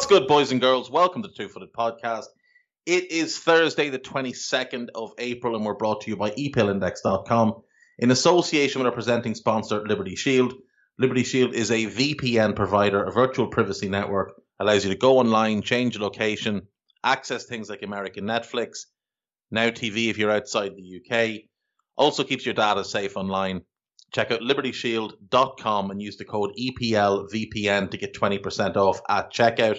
What's good, boys and girls? Welcome to the Two Footed Podcast. It is Thursday, the 22nd of April, and we're brought to you by eplindex.com in association with our presenting sponsor, Liberty Shield. Liberty Shield is a VPN provider, a virtual privacy network, allows you to go online, change location, access things like American Netflix, Now TV if you're outside the UK. Also keeps your data safe online. Check out libertyshield.com and use the code EPLVPN to get 20% off at checkout.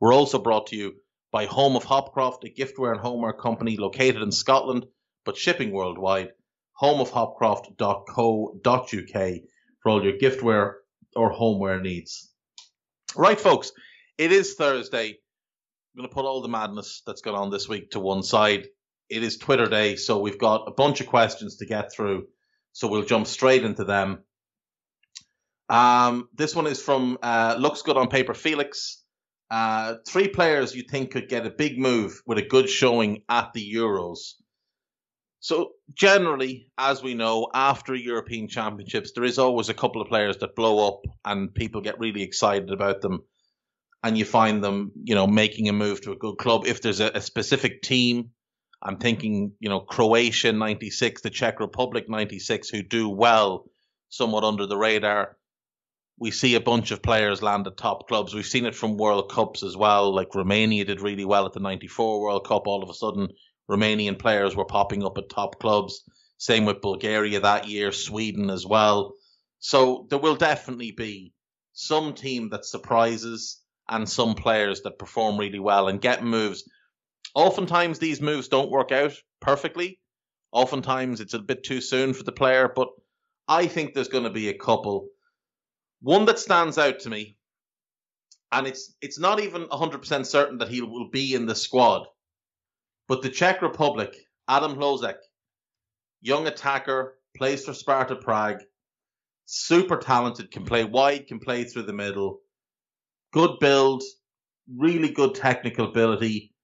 We're also brought to you by Home of Hopcroft, a giftware and homeware company located in Scotland but shipping worldwide. Homeofhopcroft.co.uk for all your giftware or homeware needs. Right, folks, it is Thursday. I'm going to put all the madness that's gone on this week to one side. It is Twitter Day, so we've got a bunch of questions to get through. So we'll jump straight into them. Um, this one is from uh, Looks Good on Paper Felix. Uh, three players you think could get a big move with a good showing at the Euros. So generally, as we know, after European Championships, there is always a couple of players that blow up and people get really excited about them, and you find them, you know, making a move to a good club. If there's a, a specific team I'm thinking, you know, Croatia 96, the Czech Republic 96, who do well somewhat under the radar. We see a bunch of players land at top clubs. We've seen it from World Cups as well. Like Romania did really well at the 94 World Cup. All of a sudden, Romanian players were popping up at top clubs. Same with Bulgaria that year, Sweden as well. So there will definitely be some team that surprises and some players that perform really well and get moves Oftentimes, these moves don't work out perfectly. Oftentimes, it's a bit too soon for the player, but I think there's going to be a couple. One that stands out to me, and it's it's not even 100% certain that he will be in the squad, but the Czech Republic, Adam Hložek, young attacker, plays for Sparta Prague, super talented, can play wide, can play through the middle, good build, really good technical ability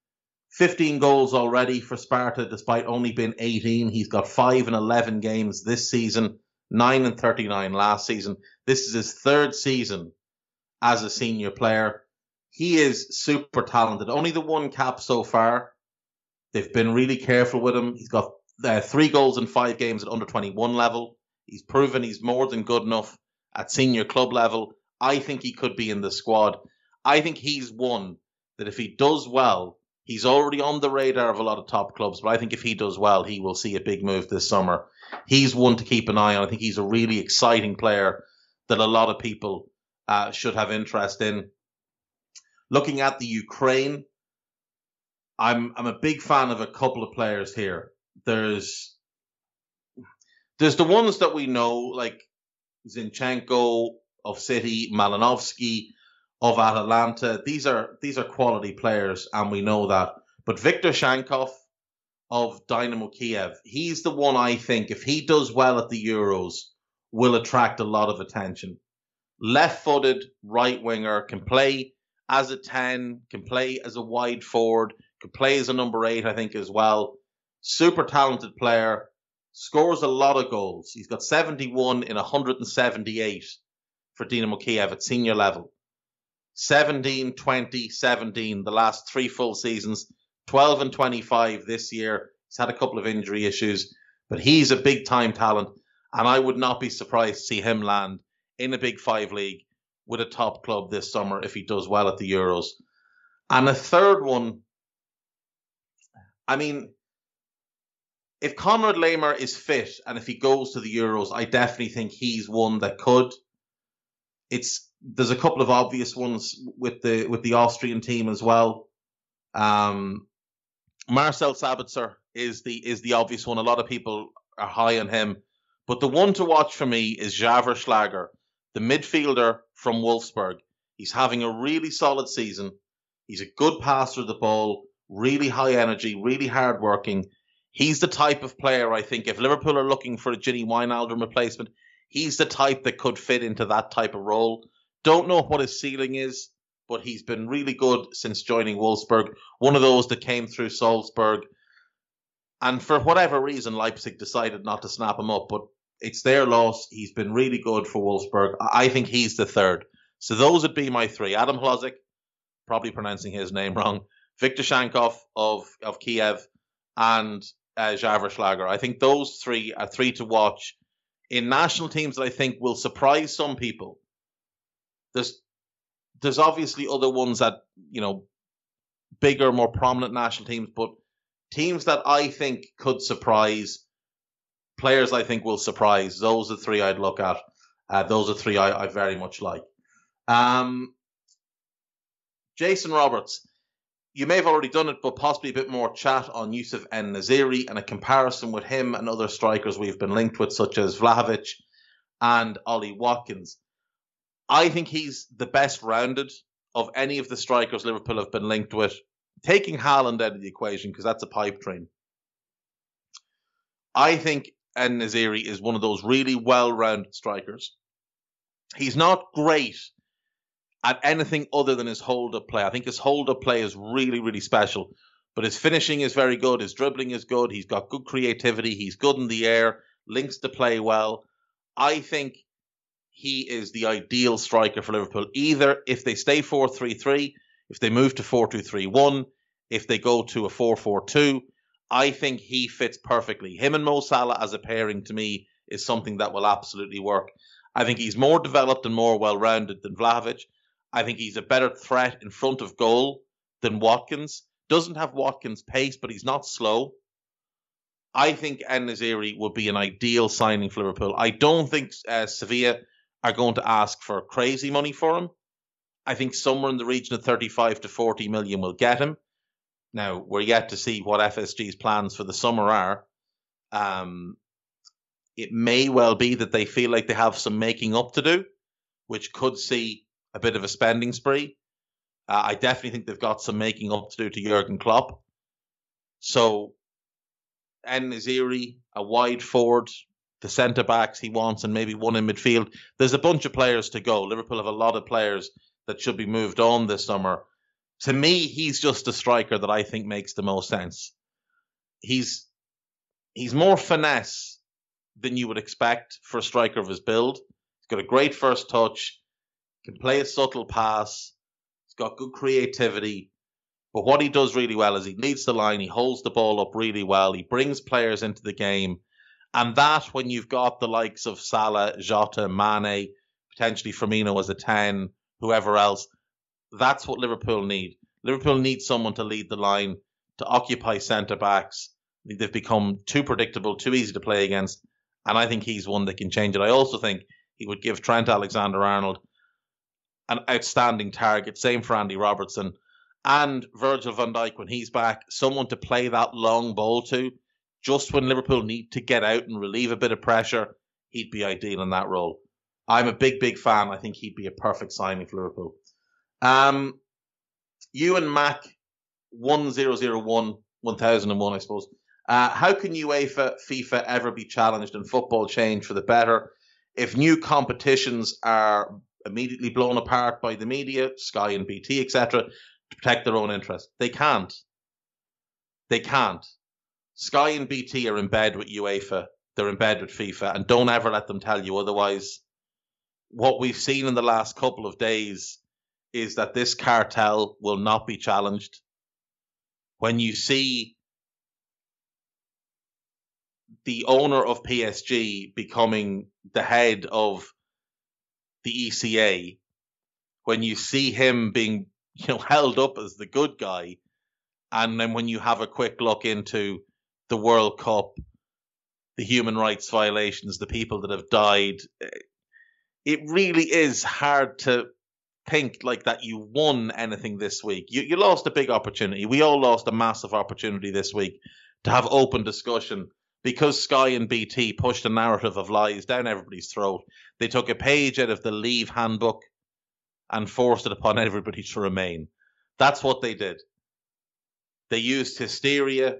15 goals already for Sparta, despite only being 18. He's got 5 and 11 games this season, 9 and 39 last season. This is his third season as a senior player. He is super talented. Only the one cap so far. They've been really careful with him. He's got uh, three goals in five games at under 21 level. He's proven he's more than good enough at senior club level. I think he could be in the squad. I think he's one that if he does well, He's already on the radar of a lot of top clubs, but I think if he does well, he will see a big move this summer. He's one to keep an eye on. I think he's a really exciting player that a lot of people uh, should have interest in. Looking at the Ukraine, I'm I'm a big fan of a couple of players here. There's there's the ones that we know, like Zinchenko of City, Malinovsky, of Atalanta. These are these are quality players, and we know that. But Viktor Tsygankov of Dynamo Kiev, he's the one I think if he does well at the Euros, will attract a lot of attention. Left-footed right winger can play as a ten, can play as a wide forward, can play as a number eight, I think as well. Super talented player, scores a lot of goals. He's got 71 in 178 for Dynamo Kiev at senior level. 17, 20, 17, the last three full seasons, 12 and 25 this year. He's had a couple of injury issues, but he's a big time talent. And I would not be surprised to see him land in a Big Five league with a top club this summer if he does well at the Euros. And a third one, I mean, if Konrad Laimer is fit and if he goes to the Euros, I definitely think he's one that could. It's there's a couple of obvious ones with the with the Austrian team as well. Um, Marcel Sabitzer is the is the obvious one. A lot of people are high on him, but the one to watch for me is Xaver Schlager, the midfielder from Wolfsburg. He's having a really solid season. He's a good passer of the ball, really high energy, really hard working. He's the type of player I think if Liverpool are looking for a Gini Wijnaldum replacement, he's the type that could fit into that type of role. Don't know what his ceiling is, but he's been really good since joining Wolfsburg. One of those that came through Salzburg. And for whatever reason, Leipzig decided not to snap him up, but it's their loss. He's been really good for Wolfsburg. I think he's the third. So those would be my three. Adam Hložek, probably pronouncing his name wrong. Viktor Tsygankov of, of Kiev and uh, Xaver Schlager. I think those three are three to watch in national teams that I think will surprise some people. There's there's obviously other ones that you know bigger, more prominent national teams, but teams that I think could surprise players. I think will surprise. Those are three I'd look at. Uh, those are three I, I very much like. Um, Jason Roberts you may have already done it, but possibly a bit more chat on Youssef En-Nesyri and a comparison with him and other strikers we've been linked with, such as Vlahovic and Ollie Watkins. I think he's the best rounded of any of the strikers Liverpool have been linked with, taking Haaland out of the equation because that's a pipe dream. I think En-Nesyri is one of those really well rounded strikers. He's not great at anything other than his hold up play. I think his hold up play is really, really special. But his finishing is very good. His dribbling is good. He's got good creativity. He's good in the air, links to play well. I think he is the ideal striker for Liverpool. Either if they stay 4 3 3, if they move to 4 2 3 1, if they go to a 4 4 2, I think he fits perfectly. Him and Mo Salah as a pairing to me is something that will absolutely work. I think he's more developed and more well rounded than Vlahovic. I think he's a better threat in front of goal than Watkins. Doesn't have Watkins' pace, but he's not slow. I think En-Nesyri would be an ideal signing for Liverpool. I don't think uh, Sevilla are going to ask for crazy money for him. I think somewhere in the region of 35 to 40 million will get him. Now, we're yet to see what FSG's plans for the summer are. Um, it may well be that they feel like they have some making up to do, which could see a bit of a spending spree. Uh, I definitely think they've got some making up to do to Jurgen Klopp. So, En-Nesyri, a wide forward, the centre backs he wants, and maybe one in midfield. There's a bunch of players to go. Liverpool have a lot of players that should be moved on this summer. To me, he's just a striker that I think makes the most sense. He's he's more finesse than you would expect for a striker of his build. He's got a great first touch can play a subtle pass. He's got good creativity. But what he does really well is he leads the line, he holds the ball up really well, he brings players into the game. And that, when you've got the likes of Salah, Jota, Mane, potentially Firmino as a 10, whoever else, that's what Liverpool need. Liverpool need someone to lead the line, to occupy centre backs. They've become too predictable, too easy to play against. And I think he's one that can change it. I also think he would give Trent Alexander Arnold an outstanding target. Same for Andy Robertson and Virgil van Dijk when he's back. Someone to play that long ball to. Just when Liverpool need to get out and relieve a bit of pressure, he'd be ideal in that role. I'm a big, big fan. I think he'd be a perfect signing for Liverpool. Um, you and Mac 1001, 1001, I suppose. Uh, how can UEFA, FIFA ever be challenged and football change for the better if new competitions are immediately blown apart by the media, Sky and BT, etc., to protect their own interest. They can't. They can't. Sky and BT are in bed with UEFA. They're in bed with FIFA, and don't ever let them tell you otherwise. What we've seen in the last couple of days is that this cartel will not be challenged. When you see the owner of PSG becoming the head of the ECA, when you see him being you know held up as the good guy, and then when you have a quick look into the World Cup, the human rights violations, the people that have died, eh, it really is hard to think like that you won anything this week. You you lost a big opportunity. We all lost a massive opportunity this week to have open discussion because Sky and BT pushed a narrative of lies down everybody's throat. They took a page out of the Leave handbook and forced it upon everybody to remain. That's what they did. They used hysteria.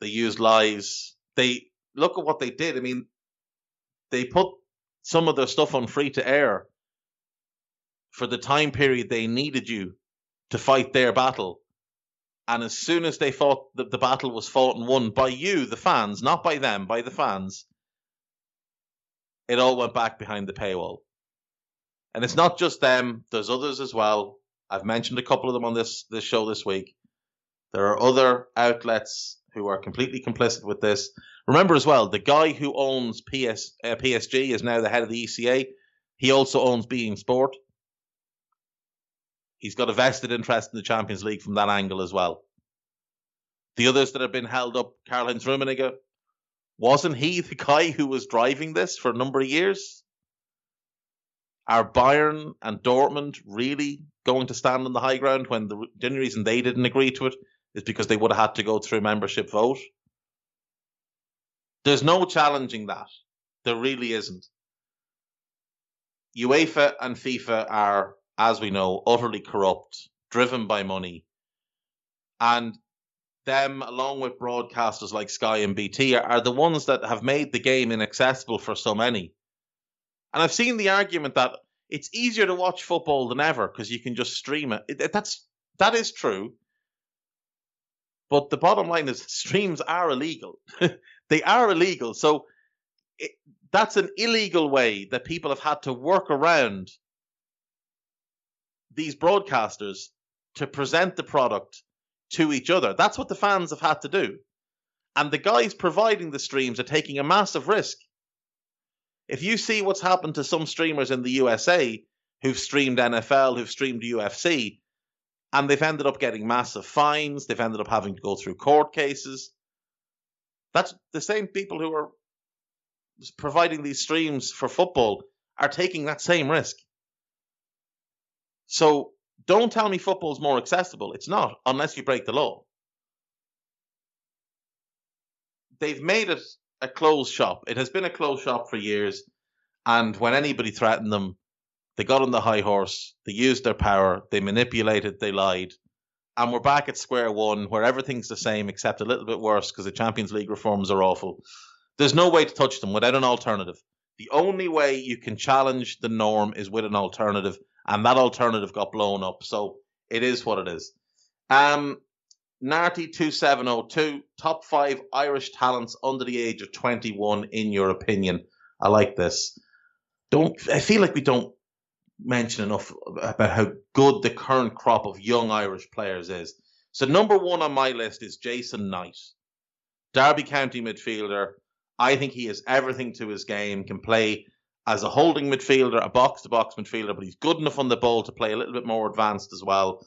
They used lies. They look at what they did. I mean, they put some of their stuff on free to air for the time period they needed you to fight their battle. And as soon as they thought that the battle was fought and won by you, the fans, not by them, by the fans, it all went back behind the paywall. And it's not just them, there's others as well. I've mentioned a couple of them on this, this show this week. There are other outlets who are completely complicit with this. Remember as well, the guy who owns PS, uh, PSG is now the head of the ECA. He also owns beIN Sport. He's got a vested interest in the Champions League from that angle as well. The others that have been held up, Karl-Heinz Rummenigge, wasn't he the guy who was driving this for a number of years? Are Bayern and Dortmund really going to stand on the high ground when the, the only reason they didn't agree to it is because they would have had to go through membership vote? There's no challenging that. There really isn't. UEFA and FIFA are, as we know, utterly corrupt, driven by money. And them, along with broadcasters like Sky and BT, are, are the ones that have made the game inaccessible for so many. And I've seen the argument that it's easier to watch football than ever because you can just stream it. it. That's that is true. But the bottom line is streams are illegal. they are illegal. So it, that's an illegal way that people have had to work around these broadcasters to present the product to each other. That's what the fans have had to do. And the guys providing the streams are taking a massive risk. If you see what's happened to some streamers in the USA who've streamed NFL, who've streamed UFC, and they've ended up getting massive fines, they've ended up having to go through court cases. That's the same people who are providing these streams for football are taking that same risk. So don't tell me football's more accessible. It's not, unless you break the law. They've made it a closed shop. It has been a closed shop for years. And when anybody threatened them, they got on the high horse, they used their power, they manipulated, they lied. And we're back at square one where everything's the same except a little bit worse because the Champions League reforms are awful. There's no way to touch them without an alternative. The only way you can challenge the norm is with an alternative and that alternative got blown up. So it is what it is. Um, Narty two seven zero oh two top five Irish talents under the age of twenty one in your opinion. I like this. Don't I feel like we don't mention enough about how good the current crop of young Irish players is. So number one on my list is Jason Knight, Derby County midfielder. I think he has everything to his game. Can play as a holding midfielder, a box to box midfielder, but he's good enough on the ball to play a little bit more advanced as well.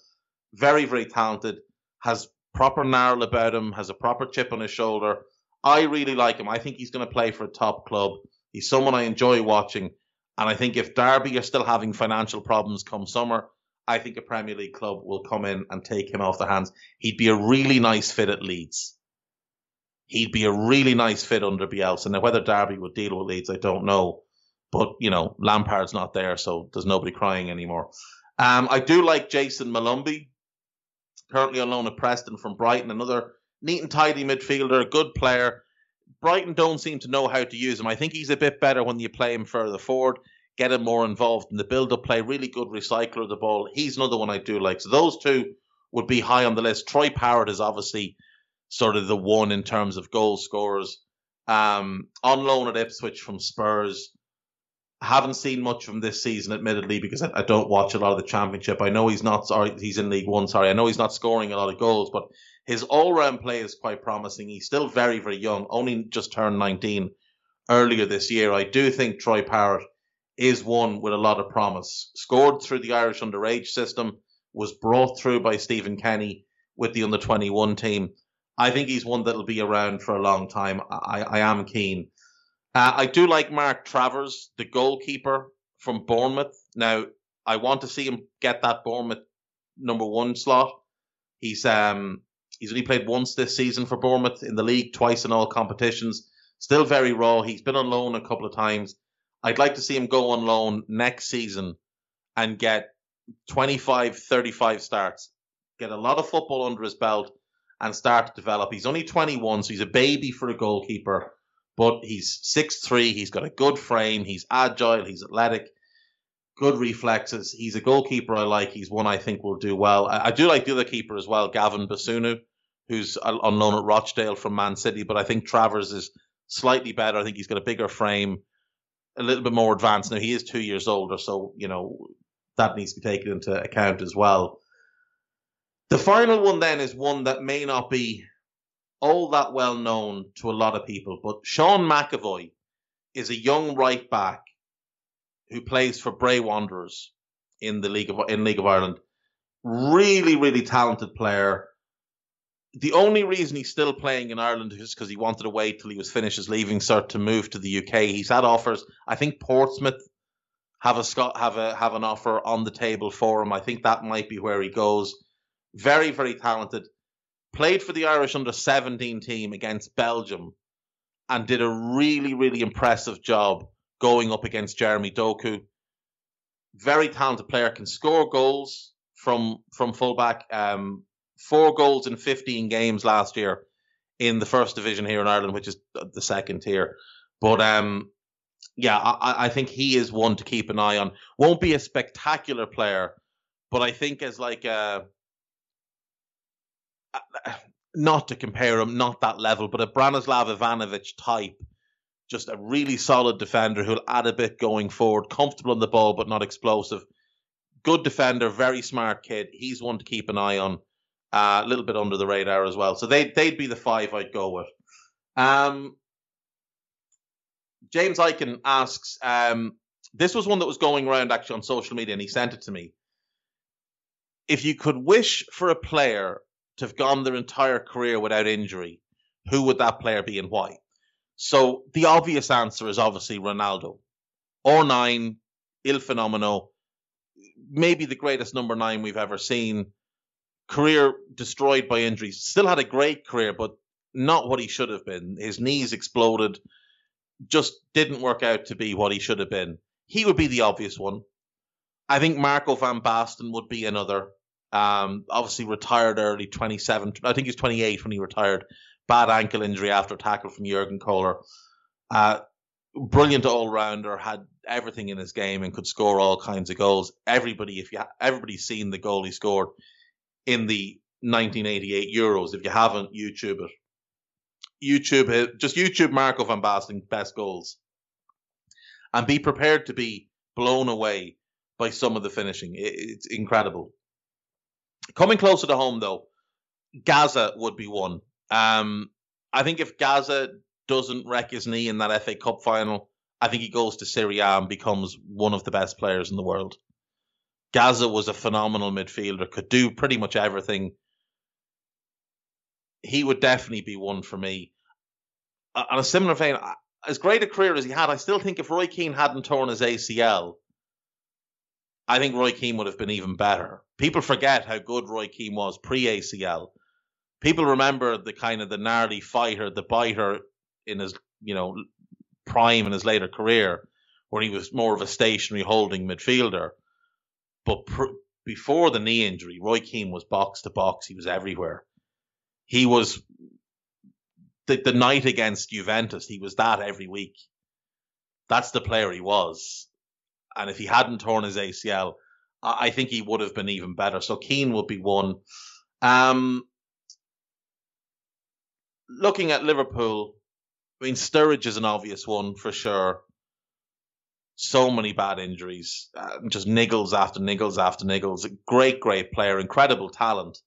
Very, very talented, has proper gnarl about him, has a proper chip on his shoulder. I really like him. I think he's going to play for a top club. He's someone I enjoy watching. And I think if Derby are still having financial problems come summer, I think a Premier League club will come in and take him off the hands. He'd be a really nice fit at Leeds. He'd be a really nice fit under Bielsa. Now, whether Derby would deal with Leeds, I don't know. But you know, Lampard's not there, so there's nobody crying anymore. Um, I do like Jason Molumby, currently on loan at Preston from Brighton, another neat and tidy midfielder, good player. Brighton don't seem to know how to use him. I think he's a bit better when you play him further forward, get him more involved in the build-up play. Really good recycler of the ball. He's another one I do like. So those two would be high on the list. Troy Parrott is obviously sort of the one in terms of goal scorers. Um, on loan at Ipswich from Spurs. Haven't seen much from this season, admittedly, because I, I, don't watch a lot of the championship. I know he's not sorry, he's in League One. Sorry, I know he's not scoring a lot of goals, but his all-round play is quite promising. He's still very, very young, only just turned 19 earlier this year. I do think Troy Parrott is one with a lot of promise. Scored through the Irish underage system, was brought through by Stephen Kenny with the under 21 team. I think he's one that'll be around for a long time. I, I am keen. Uh, I do like Mark Travers, the goalkeeper from Bournemouth. Now, I want to see him get that Bournemouth number one slot. He's um he's only played once this season for Bournemouth in the league, twice in all competitions. Still very raw. He's been on loan a couple of times. I'd like to see him go on loan next season and get 25, 35 starts, get a lot of football under his belt, and start to develop. He's only 21, so he's a baby for a goalkeeper, but he's 6'3, he's got a good frame, he's agile, he's athletic, good reflexes. He's a goalkeeper I like. He's one I think will do well. I, I do like the other keeper as well, Gavin Bazunu, who's loan at Rochdale from Man City, but I think Travers is slightly better. I think he's got a bigger frame, a little bit more advanced. Now, he is two years older, so, you know, that needs to be taken into account as well. The final one then is one that may not be all that well known to a lot of people, but Sean McAvoy is a young right back who plays for Bray Wanderers in the League of in League of Ireland. Really, really talented player. The only reason he's still playing in Ireland is because he wanted to wait till he was finished his leaving cert to move to the UK. He's had offers. I think Portsmouth have a have a have an offer on the table for him. I think that might be where he goes. Very, very talented. Played for the Irish under 17 team against Belgium and did a really, really impressive job going up against Jeremy Doku. Very talented player, can score goals from from fullback. Um, four goals in 15 games last year in the first division here in Ireland, which is the second tier. But um, yeah, I, I think he is one to keep an eye on. Won't be a spectacular player, but I think as like a not to compare him, not that level, but a Branislav Ivanovic type, just a really solid defender who'll add a bit going forward, comfortable on the ball but not explosive. Good defender, very smart kid. He's one to keep an eye on. Uh, a little bit under the radar as well. So they they'd be the five I'd go with. Um, James Eichen asks, um, this was one that was going around actually on social media, and he sent it to me. If you could wish for a player to have gone their entire career without injury, who would that player be and why? So the obvious answer is obviously Ronaldo. Or nine, Il Fenomeno, maybe the greatest number nine we've ever seen. Career destroyed by injuries. Still had a great career, but not what he should have been. His knees exploded just didn't work out to be what he should have been. He would be the obvious one. I think Marco van Basten would be another. Um, obviously retired early, 27. I think he's 28 when he retired. Bad ankle injury after a tackle from Jurgen Kohler. Uh, brilliant all rounder, had everything in his game and could score all kinds of goals. Everybody, if you everybody's seen the goal he scored in the 1988 Euros. If you haven't, YouTube it. YouTube, just YouTube Marco van Basten best goals, and be prepared to be blown away by some of the finishing. It's incredible. Coming closer to home, though, Gazza would be one. Um, I think if Gazza doesn't wreck his knee in that FA Cup final, I think he goes to Serie A and becomes one of the best players in the world. Gazza was a phenomenal midfielder, could do pretty much everything he would definitely be one for me. On a similar vein, as great a career as he had, I still think if Roy Keane hadn't torn his ACL, I think Roy Keane would have been even better. People forget how good Roy Keane was pre ACL. People remember the kind of the gnarly fighter, the biter in his you know prime in his later career, where he was more of a stationary holding midfielder. But pr- before the knee injury, Roy Keane was box to box. He was everywhere he was the, the night against Juventus, he was that every week. That's the player he was. And if he hadn't torn his ACL, I, I think he would have been even better. So Keane would be one. Um, looking at Liverpool, I mean, Sturridge is an obvious one for sure. So many bad injuries, uh, just niggles after niggles after niggles. Great, great player, incredible talent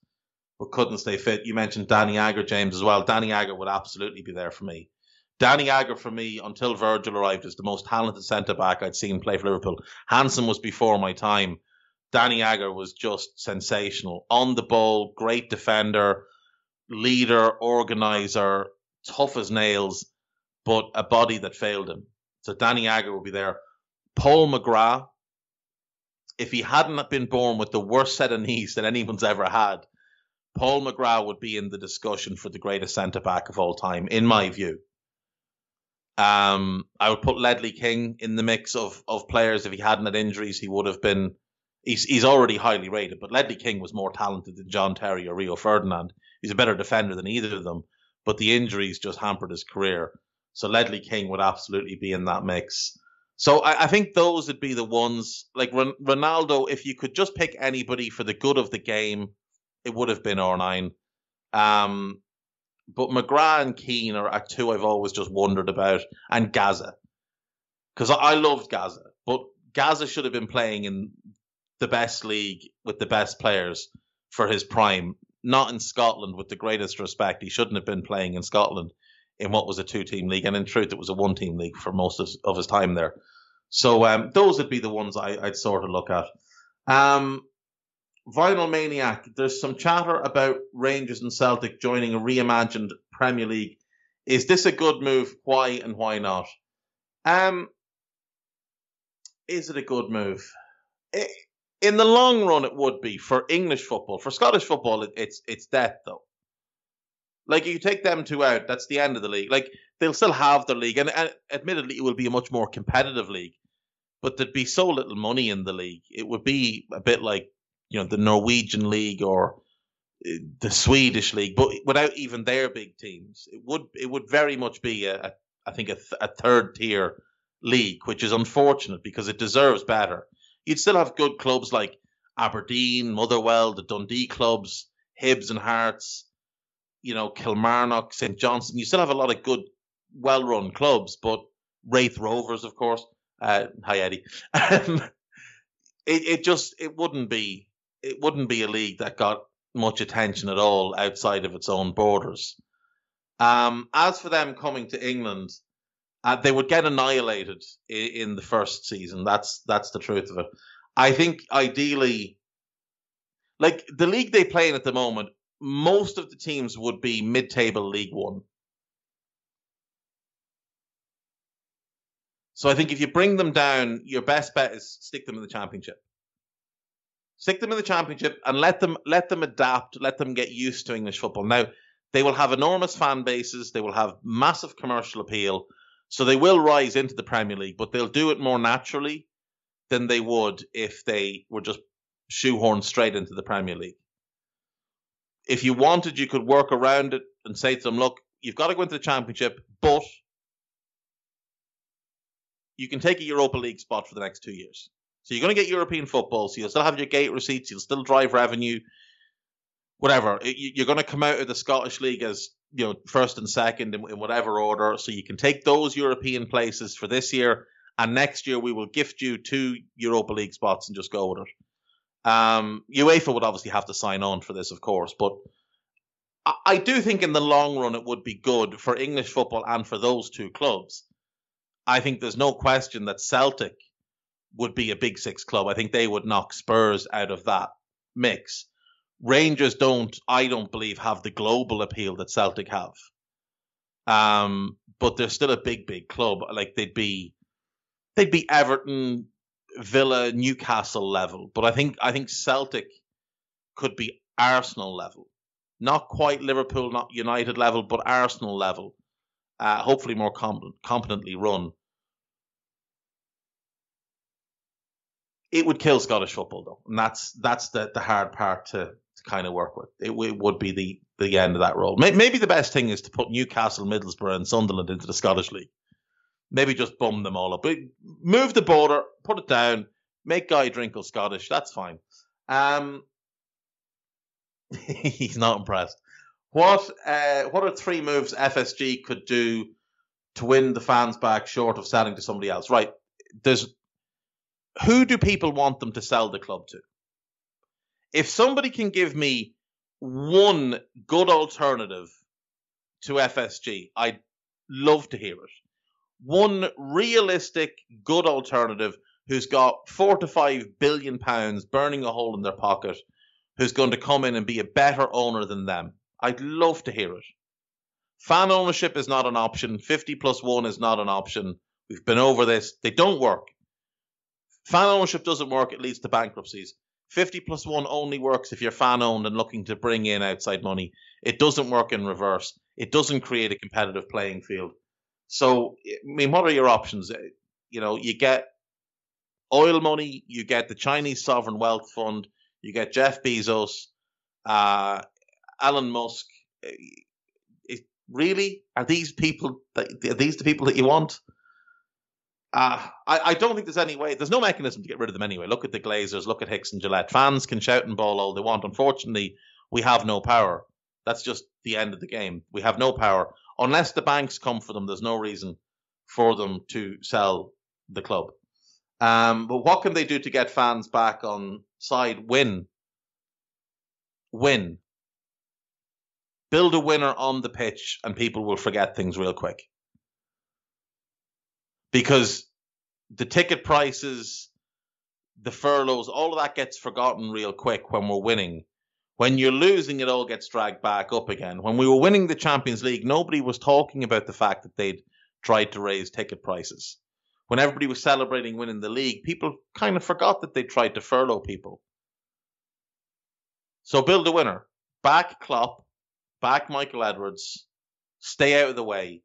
but couldn't stay fit. You mentioned Danny Agger, James, as well. Danny Agger would absolutely be there for me. Danny Agger, for me, until Virgil arrived, is the most talented centre back I'd seen play for Liverpool. Hansen was before my time. Danny Agger was just sensational. On the ball, great defender, leader, organizer, tough as nails, but a body that failed him. So Danny Agger will be there. Paul McGrath if he hadn't been born with the worst set of knees that anyone's ever had, Paul McGrath would be in the discussion for the greatest centre back of all time, in my view. Um, I would put Ledley King in the mix of of players. If he hadn't had injuries, he would have been. He's he's already highly rated, but Ledley King was more talented than John Terry or Rio Ferdinand. He's a better defender than either of them, but the injuries just hampered his career. So Ledley King would absolutely be in that mix. So I, I think those would be the ones. Like Ronaldo, if you could just pick anybody for the good of the game, it would have been R9. Um, but McGrath and Keane are, are two I've always just wondered about, and Gazza. Because I, I loved Gazza, but Gazza should have been playing in the best league with the best players for his prime, not in Scotland with the greatest respect. He shouldn't have been playing in Scotland in what was a two team league. And in truth, it was a one team league for most of, of his time there. So um, those would be the ones I, would sort of look at. Um, Vinyl Maniac, there's some chatter about Rangers and Celtic joining a reimagined Premier League. Is this a good move? Why and why not? Um, is it a good move? In the long run, it would be for English football. For Scottish football, it, it's it's death though. Like you take them two out, that's the end of the league. Like they'll still have their league, and, and admittedly, it will be a much more competitive league. But there'd be so little money in the league, it would be a bit like you know the Norwegian league or uh, the Swedish league, but without even their big teams, it would it would very much be a, a I think a, th- a third tier league, which is unfortunate because it deserves better. You'd still have good clubs like Aberdeen, Motherwell, the Dundee clubs, Hibs and Hearts, you know Kilmarnock, St Johnstone. You still have a lot of good, well-run clubs, but Raith Rovers, of course. Uh, hi Eddie. Um, it it just it wouldn't be it wouldn't be a league that got much attention at all outside of its own borders. Um, as for them coming to England, uh, they would get annihilated in, in, the first season. That's that's the truth of it. I think ideally, like the league they play in at the moment, most of the teams would be mid-table League One. So I think if you bring them down, your best bet is stick them in the championship stick them in the championship and let them let them adapt, let them get used to English football. Now they will have enormous fan bases, they will have massive commercial appeal, so they will rise into the Premier League, but they'll do it more naturally than they would if they were just shoehorned straight into the Premier League. If you wanted, you could work around it and say to them, look, you've got to go into the championship, but you can take a Europa League spot for the next two years. So you're going to get European football. So you'll still have your gate receipts. You'll still drive revenue. Whatever. You're going to come out of the Scottish League as you know first and second in, in whatever order. So you can take those European places for this year, and next year we will gift you two Europa League spots and just go with it. Um, UEFA would obviously have to sign on for this, of course, but I, I do think in the long run it would be good for English football and for those two clubs. I think there's no question that Celtic would be a big six club. I think they would knock Spurs out of that mix. Rangers don't, I don't believe, have the global appeal that Celtic have. Um, but they're still a big, big club. Like they'd be, they'd be Everton, Villa, Newcastle level. But I think, I think Celtic could be Arsenal level, not quite Liverpool, not United level, but Arsenal level. Uh, hopefully more competent, competently run. it would kill Scottish football though, and that's that's the the hard part to, to kind of work with. It, it, would be the the end of that role. Maybe the best thing is to put Newcastle, Middlesbrough, and Sunderland into the Scottish League. Maybe just bum them all up. But move the border, put it down, make Guy Drinkle Scottish. That's fine. Um, he's not impressed. What uh, what are three moves FSG could do to win the fans back, short of selling to somebody else? Right. There's who do people want them to sell the club to? If somebody can give me one good alternative to FSG, I'd love to hear it. One realistic, good alternative who's got four to five billion pounds burning a hole in their pocket, who's going to come in and be a better owner than them. I'd love to hear it. Fan ownership is not an option. 50 plus one is not an option. We've been over this. They don't work fan ownership doesn't work, it leads to bankruptcies. 50 plus 1 only works if you're fan owned and looking to bring in outside money. It doesn't work in reverse. It doesn't create a competitive playing field. So, I mean, what are your options? You know, you get oil money, you get the Chinese sovereign wealth fund, you get Jeff Bezos, uh, Elon Musk. It, really, are these people? Are these the people that you want? Uh, I, I don't think there's any way. There's no mechanism to get rid of them anyway. Look at the Glazers. Look at Hicks and Gillett. Fans can shout and bawl all they want. Unfortunately, we have no power. That's just the end of the game. We have no power unless the banks come for them. There's no reason for them to sell the club. Um, but what can they do to get fans back on side? Win. Win. Build a winner on the pitch, and people will forget things real quick. Because the ticket prices, the furloughs, all of that gets forgotten real quick when we're winning. When you're losing, it all gets dragged back up again. When we were winning the Champions League, nobody was talking about the fact that they'd tried to raise ticket prices when everybody was celebrating winning the league, people kind of forgot that they tried to furlough people. So build a winner. Back Klopp, back Michael Edwards, stay out of the way.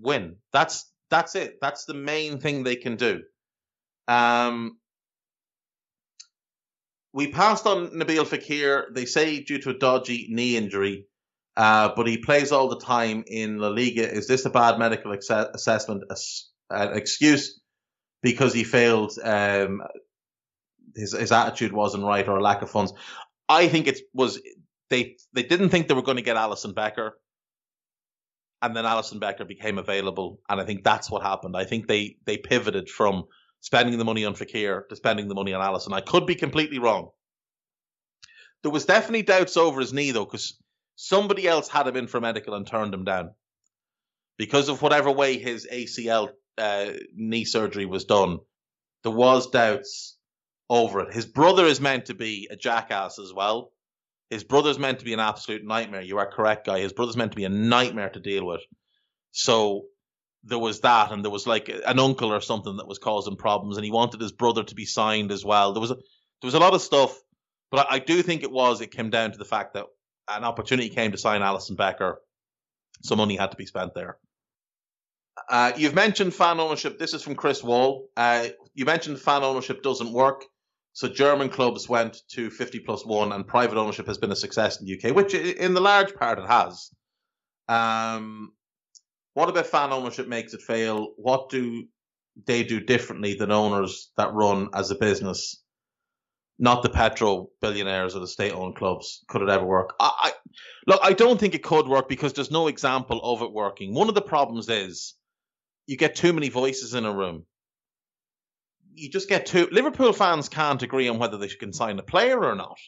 Win. That's that's it. That's the main thing they can do. Um, we passed on Nabil Fekir. They say due to a dodgy knee injury. Uh, but he plays all the time in La Liga. Is this a bad medical ex- assessment? An excuse because he failed? Um, his his attitude wasn't right or a lack of funds. I think it was they they didn't think they were going to get Alisson Becker, and then Alisson Becker became available, and I think that's what happened. I think they they pivoted from spending the money on Fekir to spending the money on Alisson. I could be completely wrong. There was definitely doubts over his knee though, because Somebody else had him in for medical and turned him down because of whatever way his ACL uh, knee surgery was done. There was doubts over it. His brother is meant to be a jackass as well. His brother's meant to be an absolute nightmare. You are correct, guy. His brother's meant to be a nightmare to deal with. So there was that, and there was like an uncle or something that was causing problems, and he wanted his brother to be signed as well. There was a, there was a lot of stuff, but I, I do think it was it came down to the fact that an opportunity came to sign Alisson Becker. Some money had to be spent there. Uh, you've mentioned fan ownership. This is from Chris Wall. Uh, you mentioned fan ownership doesn't work. So German clubs went to 50 plus one, and private ownership has been a success in the UK, which in the large part it has. Um, what about fan ownership makes it fail? What do they do differently than owners that run as a business? not the petro billionaires or the state-owned clubs. Could it ever work? I, I, look. I don't think it could work because there's no example of it working. One of the problems is you get too many voices in a room. You just get two. Liverpool fans can't agree on whether they can sign a player or not.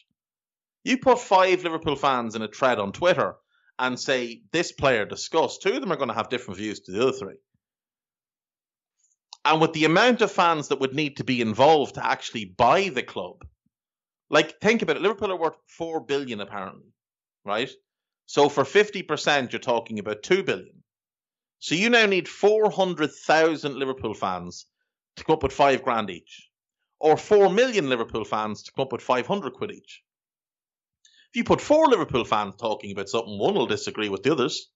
You put five Liverpool fans in a thread on Twitter and say this player discuss. Two of them are going to have different views to the other three. And with the amount of fans that would need to be involved to actually buy the club, like, think about it. Liverpool are worth four billion apparently, right? So for fifty percent, you're talking about two billion. So you now need four hundred thousand Liverpool fans to come up with five grand each, or four million Liverpool fans to come up with five hundred quid each. If you put four Liverpool fans talking about something, one will disagree with the others.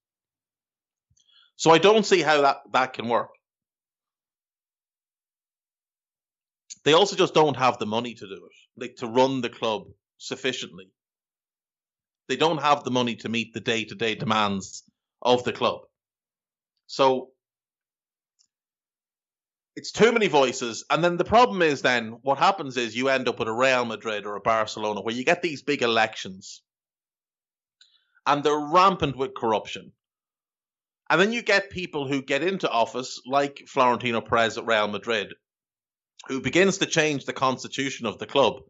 So I don't see how that, that can work. They also just don't have the money to do it, like to run the club sufficiently. They don't have the money to meet the day to day demands of the club. So it's too many voices. And then the problem is then what happens is you end up with a Real Madrid or a Barcelona where you get these big elections and they're rampant with corruption. And then you get people who get into office like Florentino Perez at Real Madrid who begins to change the constitution of the club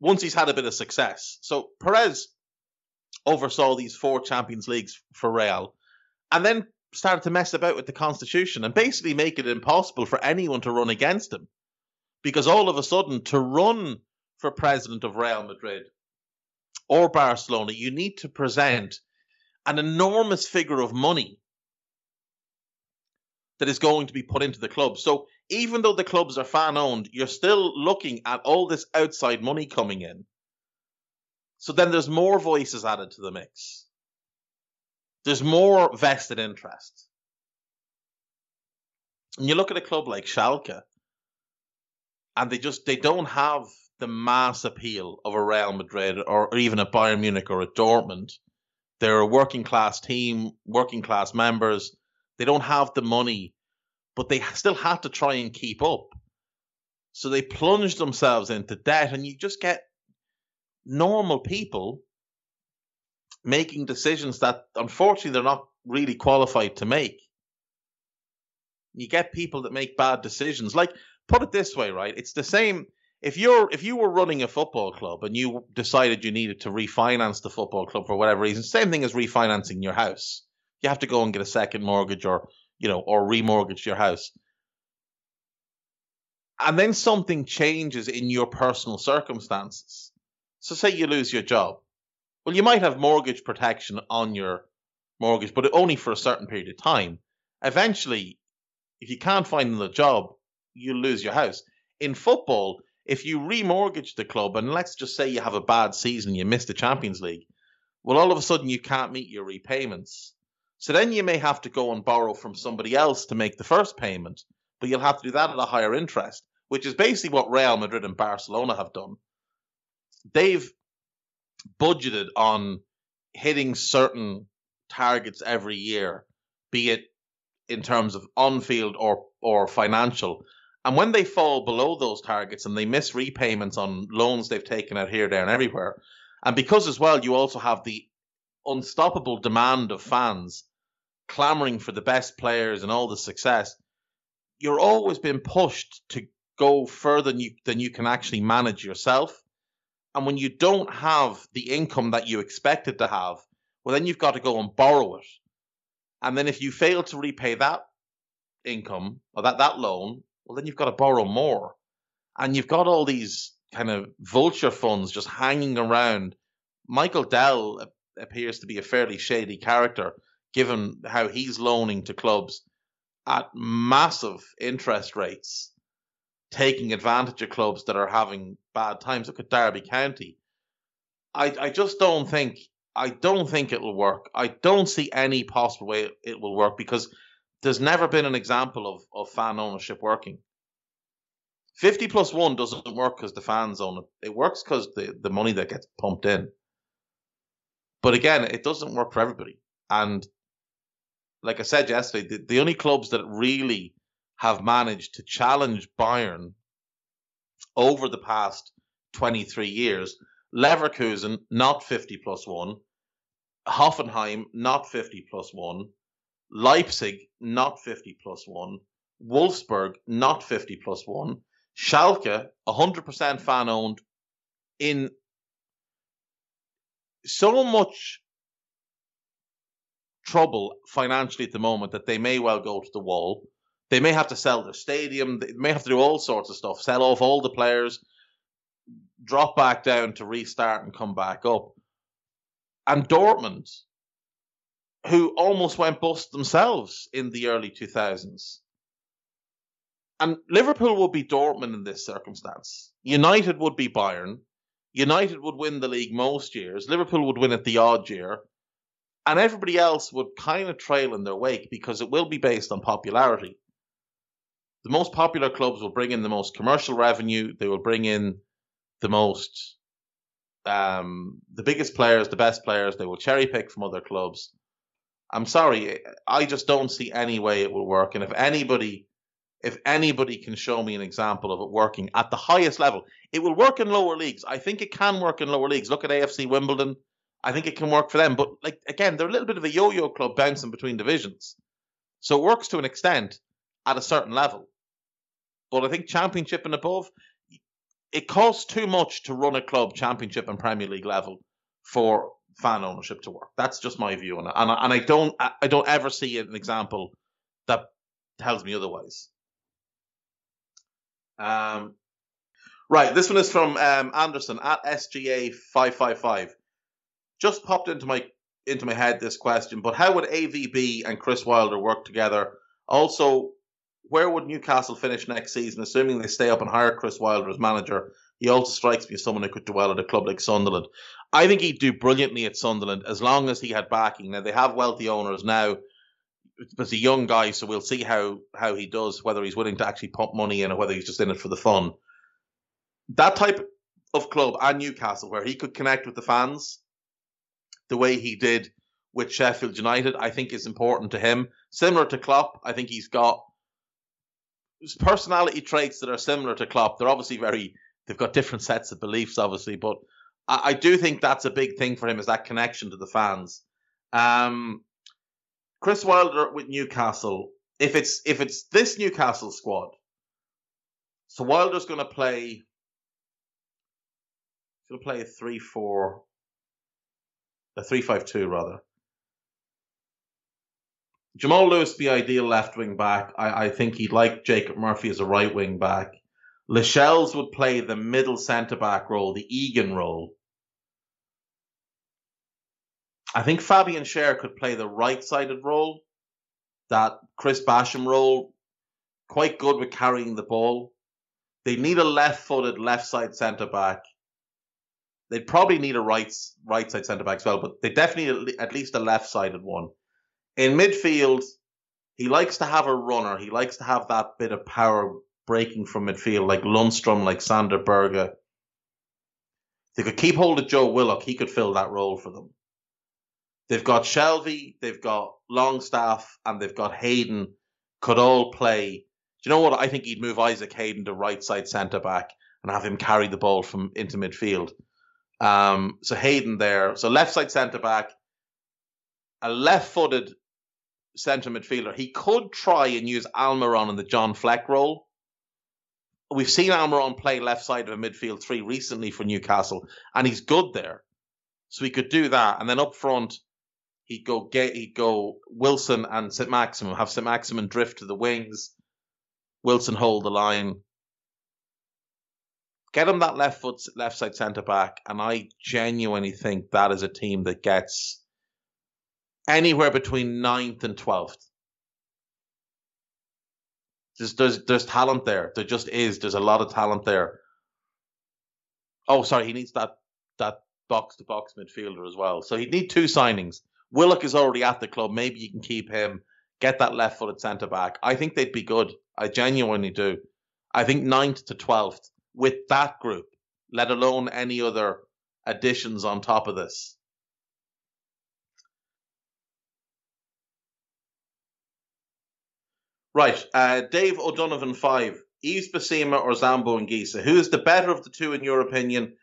once he's had a bit of success. So Perez oversaw these four Champions Leagues for Real and then started to mess about with the constitution and basically make it impossible for anyone to run against him. Because all of a sudden, to run for president of Real Madrid or Barcelona, you need to present an enormous figure of money that is going to be put into the club. So even though the clubs are fan owned, you're still looking at all this outside money coming in. So then there's more voices added to the mix. There's more vested interest. And you look at a club like Schalke, and they just they don't have the mass appeal of a Real Madrid or, or even a Bayern Munich or a Dortmund. They're a working class team, working class members. They don't have the money, but they still have to try and keep up. So they plunge themselves into debt, and you just get normal people making decisions that unfortunately they're not really qualified to make. You get people that make bad decisions. Like, put it this way, right? It's the same if you're if you were running a football club and you decided you needed to refinance the football club for whatever reason, same thing as refinancing your house. You have to go and get a second mortgage or you know or remortgage your house. And then something changes in your personal circumstances. So say you lose your job. Well, you might have mortgage protection on your mortgage, but only for a certain period of time. Eventually, if you can't find another job, you lose your house. In football, if you remortgage the club and let's just say you have a bad season, you miss the Champions League, well, all of a sudden you can't meet your repayments. So then you may have to go and borrow from somebody else to make the first payment, but you'll have to do that at a higher interest, which is basically what Real Madrid and Barcelona have done. They've budgeted on hitting certain targets every year, be it in terms of on field or, or financial, and when they fall below those targets and they miss repayments on loans they've taken out here, there, and everywhere, and because as well you also have the unstoppable demand of fans clamoring for the best players and all the success, you're always being pushed to go further than you than you can actually manage yourself. And when you don't have the income that you expected to have, well then you've got to go and borrow it. And then if you fail to repay that income or that, that loan, well, then you've got to borrow more. And you've got all these kind of vulture funds just hanging around. Michael Dell appears to be a fairly shady character, given how he's loaning to clubs at massive interest rates, taking advantage of clubs that are having bad times. Look at Derby County. I, I just don't think I don't think it will work. I don't see any possible way it will work because there's never been an example of, of fan ownership working. 50 plus one doesn't work because the fans own it. It works because the, the money that gets pumped in. But again, it doesn't work for everybody. And like I said yesterday, the, the only clubs that really have managed to challenge Bayern over the past 23 years Leverkusen, not 50 plus one, Hoffenheim, not 50 plus one, Leipzig, not 50 plus 1. Wolfsburg, not 50 plus 1. Schalke, 100% fan owned, in so much trouble financially at the moment that they may well go to the wall. They may have to sell their stadium. They may have to do all sorts of stuff, sell off all the players, drop back down to restart and come back up. And Dortmund, who almost went bust themselves in the early 2000s. And Liverpool would be Dortmund in this circumstance. United would be Bayern. United would win the league most years. Liverpool would win it the odd year. And everybody else would kind of trail in their wake because it will be based on popularity. The most popular clubs will bring in the most commercial revenue. They will bring in the most, um, the biggest players, the best players. They will cherry pick from other clubs I'm sorry, I just don't see any way it will work. And if anybody, if anybody can show me an example of it working at the highest level, it will work in lower leagues. I think it can work in lower leagues. Look at AFC Wimbledon. I think it can work for them. But like again, they're a little bit of a yo-yo club bouncing between divisions. So it works to an extent at a certain level. But I think championship and above, it costs too much to run a club championship and Premier League level for fan ownership to work. That's just my view on it, and I, and I don't I don't ever see an example that tells me otherwise. Um, right, this one is from um, Anderson at SGA five five five. Just popped into my into my head this question, but how would AVB and Chris Wilder work together? Also, where would Newcastle finish next season, assuming they stay up and hire Chris Wilder as manager? He also strikes me as someone who could do well at a club like Sunderland. I think he'd do brilliantly at Sunderland as long as he had backing. Now they have wealthy owners now. But a young guy, so we'll see how how he does, whether he's willing to actually pump money in or whether he's just in it for the fun. That type of club and Newcastle, where he could connect with the fans, the way he did with Sheffield United, I think is important to him. Similar to Klopp, I think he's got personality traits that are similar to Klopp. They're obviously very, they've got different sets of beliefs, obviously, but I, I do think that's a big thing for him is that connection to the fans. Um, Chris Wilder with Newcastle. If it's if it's this Newcastle squad, so Wilder's going to play. He's going to play a three-four, a three-five-two rather. Jamal Lewis be ideal left wing back. I, I think he'd like Jacob Murphy as a right wing back. Lascelles would play the middle centre back role, the Egan role. I think Fabian Schär could play the right sided role, that Chris Basham role, quite good with carrying the ball. They need a left footed left side centre back. They'd probably need a right right side centre back as well, but they definitely at least a left sided one. In midfield, he likes to have a runner. He likes to have that bit of power breaking from midfield, like Lundstram, like Sander Berge. They could keep hold of Joe Willock. He could fill that role for them. They've got Shelvey, they've got Longstaff, and they've got Hayden. Could all play. Do you know what? I think he'd move Isaac Hayden to right side centre back and have him carry the ball from into midfield. Um, so Hayden there. So left side centre back, a left footed centre midfielder. He could try and use Almiron in the John Fleck role. We've seen Almiron play left side of a midfield three recently for Newcastle, and he's good there. So he could do that, and then up front, he'd go get he'd go Wilson and St Maximin, have St Maximin drift to the wings, Wilson hold the line. Get him that left foot, left side centre back, and I genuinely think that is a team that gets anywhere between ninth and twelfth. There's, there's talent there. There just is. There's a lot of talent there. Oh, sorry, he needs that that box to box midfielder as well. So he'd need two signings. Willock is already at the club. Maybe you can keep him. Get that left footed centre back. I think they'd be good. I genuinely do. I think ninth to twelfth with that group, let alone any other additions on top of this. Right, uh, Dave O'Donovan five. Yves Bissouma or Zambo Anguissa? Who is the better of the two in your opinion?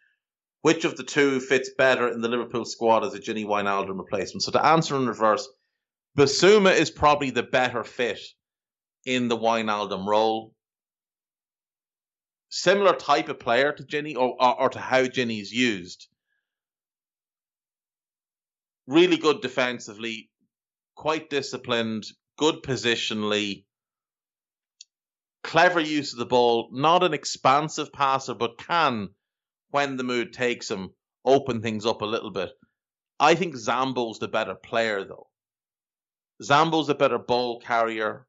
Which of the two fits better in the Liverpool squad as a Gini Wijnaldum replacement? So to answer in reverse, Bissouma is probably the better fit in the Wijnaldum role. Similar type of player to Gini or, or, or to how Gini's used. Really good defensively, quite disciplined, good positionally, clever use of the ball, not an expansive passer, but can, when the mood takes him, open things up a little bit. I think Zambo's the better player, though. Zambo's a better ball carrier.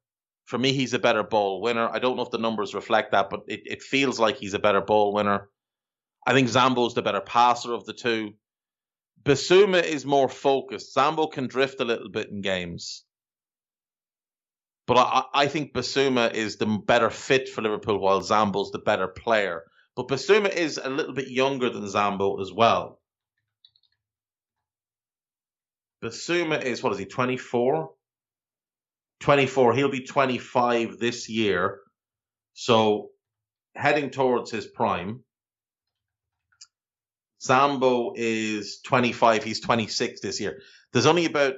For me, he's a better ball winner. I don't know if the numbers reflect that, but it, it feels like he's a better ball winner. I think Zambo's the better passer of the two. Bissouma is more focused. Zambo can drift a little bit in games. But I, I think Bissouma is the better fit for Liverpool, while Zambo's the better player. But Bissouma is a little bit younger than Zambo as well. Bissouma is, what is he, 24? 24. He'll be 25 this year. So heading towards his prime. Zambo is 25. He's 26 this year. There's only about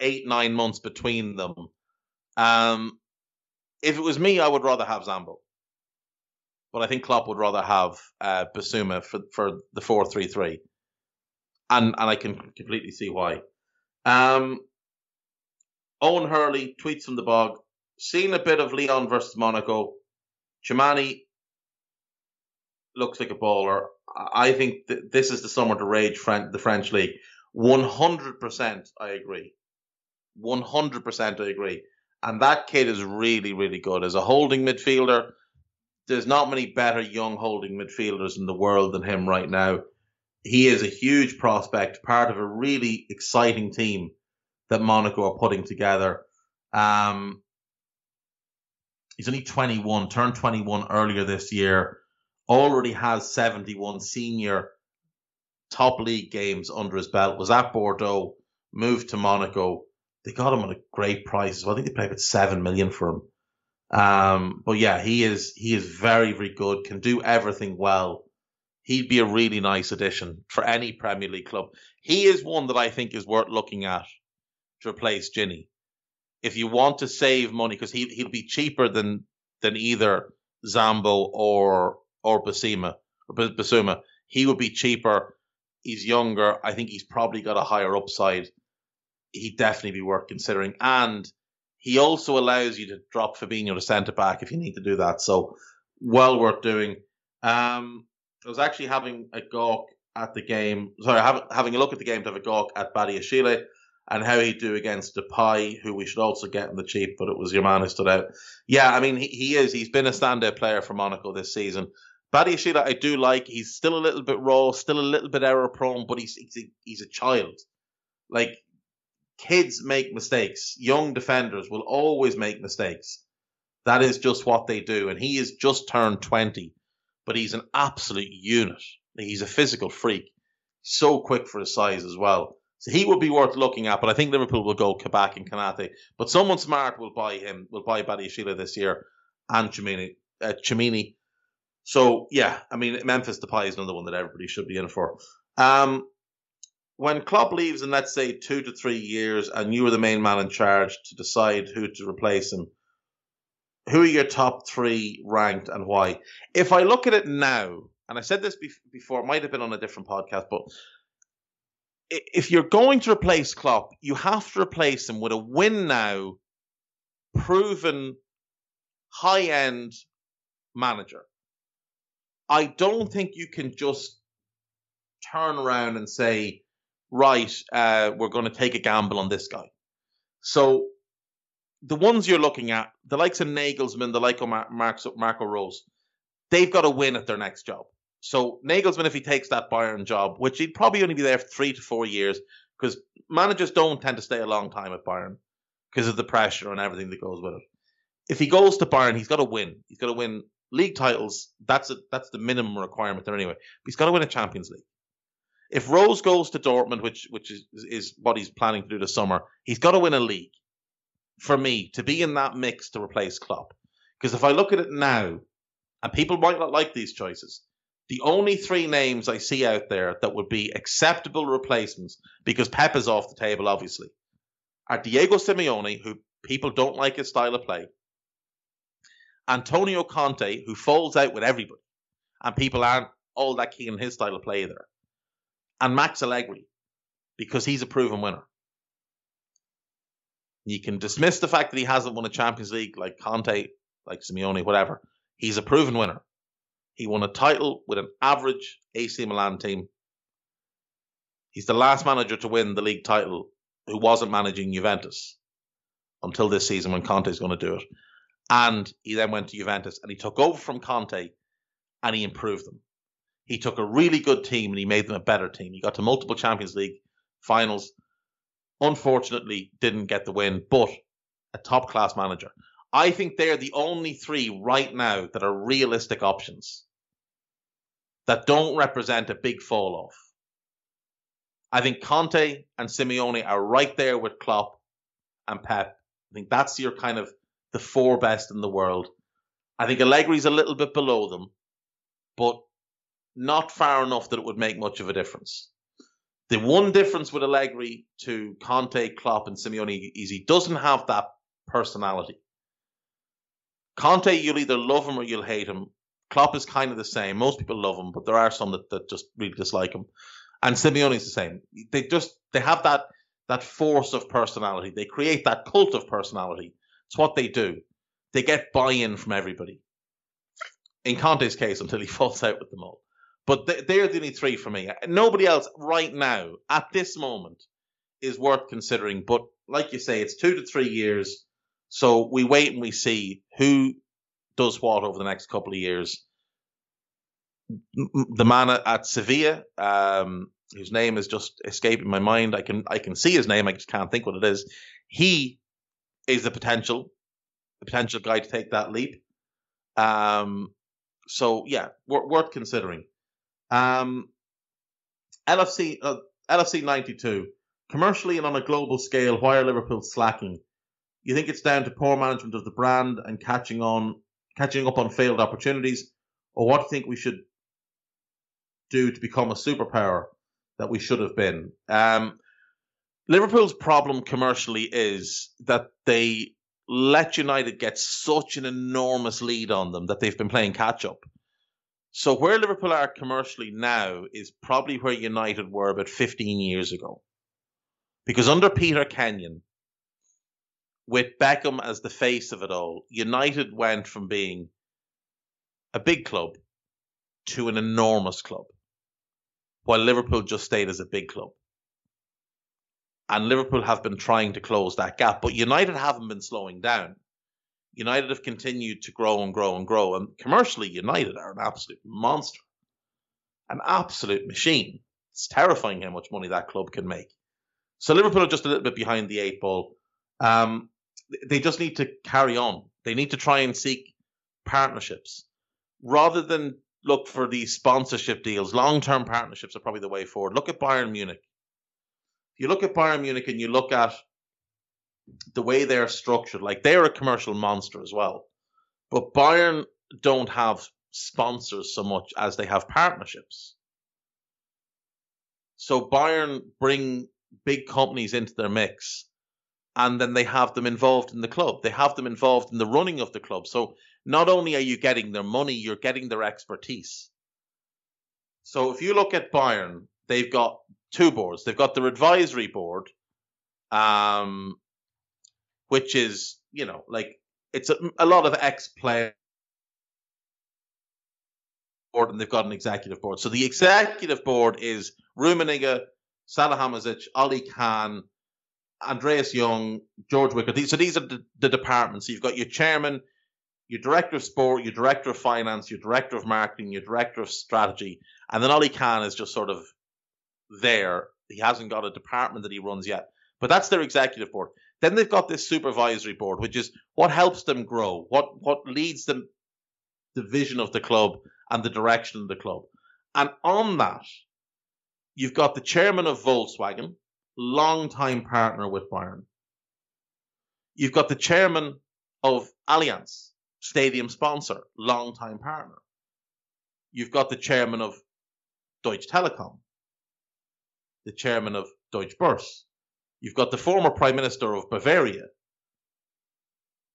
eight, nine months between them. Um, if it was me, I would rather have Zambo. But I think Klopp would rather have uh, Bissouma for, for the 4 3 3. And, and I can completely see why. Um, Owen Hurley tweets from the bog. Seen a bit of Lyon versus Monaco. Tchouameni looks like a baller. I think th- this is the summer to rage the French league. 100% I agree. 100% I agree. And that kid is really, really good. As a holding midfielder, there's not many better young holding midfielders in the world than him right now. He is a huge prospect, part of a really exciting team that Monaco are putting together. Um, he's only 21, turned 21 earlier this year, already has 71 senior top league games under his belt, was at Bordeaux, moved to Monaco. They got him at a great price. Well, I think they paid about seven million for him. Um, but yeah, he is he is very very good. Can do everything well. He'd be a really nice addition for any Premier League club. He is one that I think is worth looking at to replace Gini. If you want to save money, because he he'll be cheaper than than either Zambo or or Basima or Bissouma. He would be cheaper. He's younger. I think he's probably got a higher upside. He'd definitely be worth considering. And he also allows you to drop Fabinho to centre back if you need to do that. So well worth doing. Um, I was actually having a gawk at the game. Sorry, have, having a look at the game to have a gawk at Badiashile and how he'd do against Depay, who we should also get in the cheap, but it was your man who stood out. Yeah, I mean, he, he is. He's been a standout player for Monaco this season. Badiashile, I do like. He's still a little bit raw, still a little bit error prone, but he's he's a, he's a child. Like kids make mistakes. Young defenders will always make mistakes. That is just what they do. And he has just turned 20, but he's an absolute unit. He's a physical freak. So quick for his size as well. So he would be worth looking at, but I think Liverpool will go Kabak and Konate. But someone smart will buy him, will buy Badiashile this year and Tchouameni. Uh, Tchouameni. So yeah, I mean Memphis Depay is another one that everybody should be in for. Um, when Klopp leaves in let's say two to three years, and you are the main man in charge to decide who to replace him, who are your top three ranked and why? If I look at it now, and I said this before, it might have been on a different podcast, but if you're going to replace Klopp, you have to replace him with a win now, proven, high end manager. I don't think you can just turn around and say, right, uh, we're going to take a gamble on this guy. So the ones you're looking at, the likes of Nagelsmann, the like of Marco, Marco Rose, they've got to win at their next job. So Nagelsmann, if he takes that Bayern job, which he'd probably only be there for three to four years, because managers don't tend to stay a long time at Bayern because of the pressure and everything that goes with it. If he goes to Bayern, he's got to win. He's got to win league titles. That's a, that's the minimum requirement there anyway. But he's got to win a Champions League. If Rose goes to Dortmund, which which is is what he's planning to do this summer, he's got to win a league. For me to be in that mix to replace Klopp, because if I look at it now, and people might not like these choices, the only three names I see out there that would be acceptable replacements, because Pep is off the table, obviously, are Diego Simeone, who people don't like his style of play, Antonio Conte, who falls out with everybody, and people aren't all that keen on his style of play either, and Max Allegri, because he's a proven winner. You can dismiss the fact that he hasn't won a Champions League like Conte, like Simeone, whatever. He's a proven winner. He won a title with an average AC Milan team. He's the last manager to win the league title who wasn't managing Juventus until this season when Conte is going to do it. And he then went to Juventus and he took over from Conte and he improved them. He took a really good team and he made them a better team. He got to multiple Champions League finals. Unfortunately, didn't get the win, but a top class manager. I think they're the only three right now that are realistic options that don't represent a big fall off. I think Conte and Simeone are right there with Klopp and Pep. I think that's your kind of the four best in the world. I think Allegri's a little bit below them, but not far enough that it would make much of a difference. The one difference with Allegri to Conte, Klopp, and Simeone is he doesn't have that personality. Conte, you'll either love him or you'll hate him. Klopp is kind of the same. Most people love him, but there are some that, that just really dislike him. And Simeone is the same. They just they have that that force of personality. They create that cult of personality it's what they do. They get buy-in from everybody. In Conte's case, until he falls out with them all. But they're the only three for me. Nobody else right now, at this moment, is worth considering. But like you say, it's two to three years. So we wait and we see who does what over the next couple of years. The man at Sevilla, um, whose name is just escaping my mind. I can I can see his name. I just can't think what it is. He is the potential, the potential guy to take that leap. Um, so yeah, worth considering. Um, LFC uh, LFC ninety two commercially and on a global scale. Why are Liverpool slacking? You think it's down to poor management of the brand and catching on catching up on failed opportunities, or what do you think we should do to become a superpower that we should have been? Um, Liverpool's problem commercially is that they let United get such an enormous lead on them that they've been playing catch up. So where Liverpool are commercially now is probably where United were about 15 years ago. Because under Peter Kenyon, with Beckham as the face of it all, United went from being a big club to an enormous club, while Liverpool just stayed as a big club and Liverpool have been trying to close that gap, but United haven't been slowing down. United have continued to grow and grow and grow, and commercially, United are an absolute monster, an absolute machine. It's terrifying how much money that club can make. So Liverpool are just a little bit behind the eight ball. Um, they just need to carry on. They need to try and seek partnerships rather than look for these sponsorship deals. Long term partnerships are probably the way forward. Look at Bayern Munich If you look at Bayern Munich and you look at the way they're structured, like they're a commercial monster as well. But Bayern don't have sponsors so much as they have partnerships. So Bayern bring big companies into their mix and then they have them involved in the club. They have them involved in the running of the club. So not only are you getting their money, you're getting their expertise. So if you look at Bayern, they've got two boards. They've got their advisory board, um, which is you know like it's a, a lot of ex players board, and they've got an executive board. So the executive board is Rummenigge, Salihamidzic, Ollie Kahn, Andreas Jung, George Wicker. So these are the, the departments. So you've got your chairman, your director of sport, your director of finance, your director of marketing, your director of strategy, and then Ollie Kahn is just sort of there. He hasn't got a department that he runs yet, but that's their executive board. Then they've got this supervisory board, which is what helps them grow, what what leads them the vision of the club and the direction of the club. And on that, you've got the chairman of Volkswagen, long-time partner with Bayern. You've got the chairman of Allianz, stadium sponsor, long-time partner. You've got the chairman of Deutsche Telekom, the chairman of Deutsche Börse. You've got the former prime minister of Bavaria.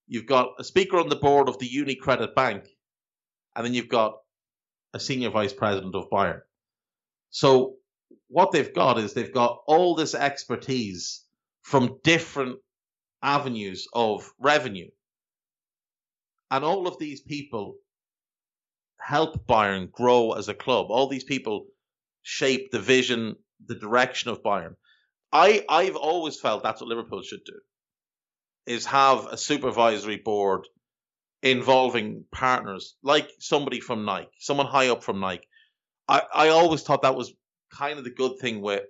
You've got a speaker on the board of the UniCredit Bank. And then you've got a senior vice president of Bayern. So what they've got is they've got all this expertise from different avenues of revenue. And all of these people help Bayern grow as a club. All these people shape the vision the direction of Bayern. I I've always felt that's what Liverpool should do, is have a supervisory board involving partners like somebody from Nike, someone high up from Nike. I, I always thought that was kind of the good thing with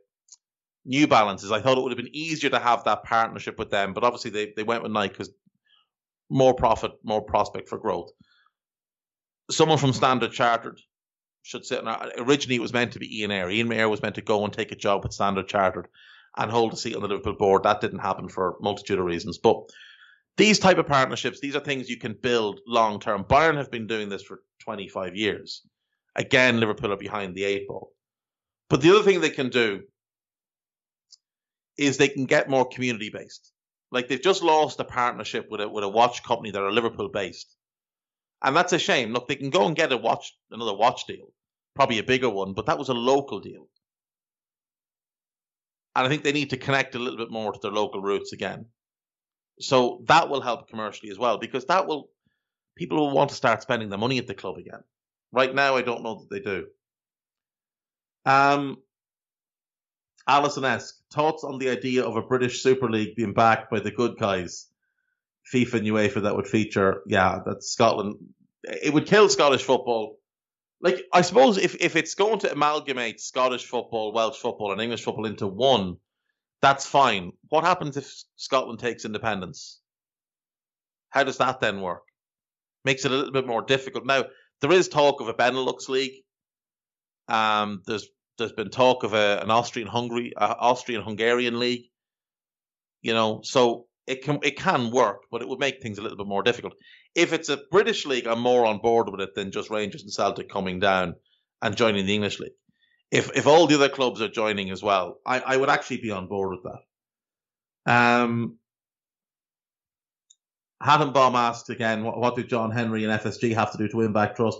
New Balances. I thought it would have been easier to have that partnership with them, but obviously they, they went with Nike because more profit, more prospect for growth. Someone from Standard Chartered should sit. On, originally, it was meant to be Ian Ayre. Ian Ayre was meant to go and take a job with Standard Chartered and hold a seat on the Liverpool board. That didn't happen for a multitude of reasons. But these type of partnerships, these are things you can build long term. Bayern have been doing this for 25 years. Again, Liverpool are behind the eight ball. But the other thing they can do is they can get more community based. Like they've just lost a partnership with a with a watch company that are Liverpool based. And that's a shame. Look, they can go and get a watch, another watch deal, probably a bigger one, but that was a local deal. And I think they need to connect a little bit more to their local roots again. So that will help commercially as well, because that will, people will want to start spending the money at the club again. Right now, I don't know that they do. Um, Alison esque thoughts on the idea of a British Super League being backed by the good guys FIFA and UEFA that would feature, yeah, that Scotland. It would kill Scottish football. Like I suppose if if it's going to amalgamate Scottish football, Welsh football, and English football into one, that's fine. What happens if Scotland takes independence? How does that then work? Makes it a little bit more difficult. Now there is talk of a Benelux league. Um, there's there's been talk of a, an Austrian Hungary, uh, Austrian Hungarian league. You know, so it can it can work, but it would make things a little bit more difficult. If it's a British league, I'm more on board with it than just Rangers and Celtic coming down and joining the English league. If if all the other clubs are joining as well, I, I would actually be on board with that. Um, Hattenbaum asked again, what, what do John Henry and FSG have to do to win back trust?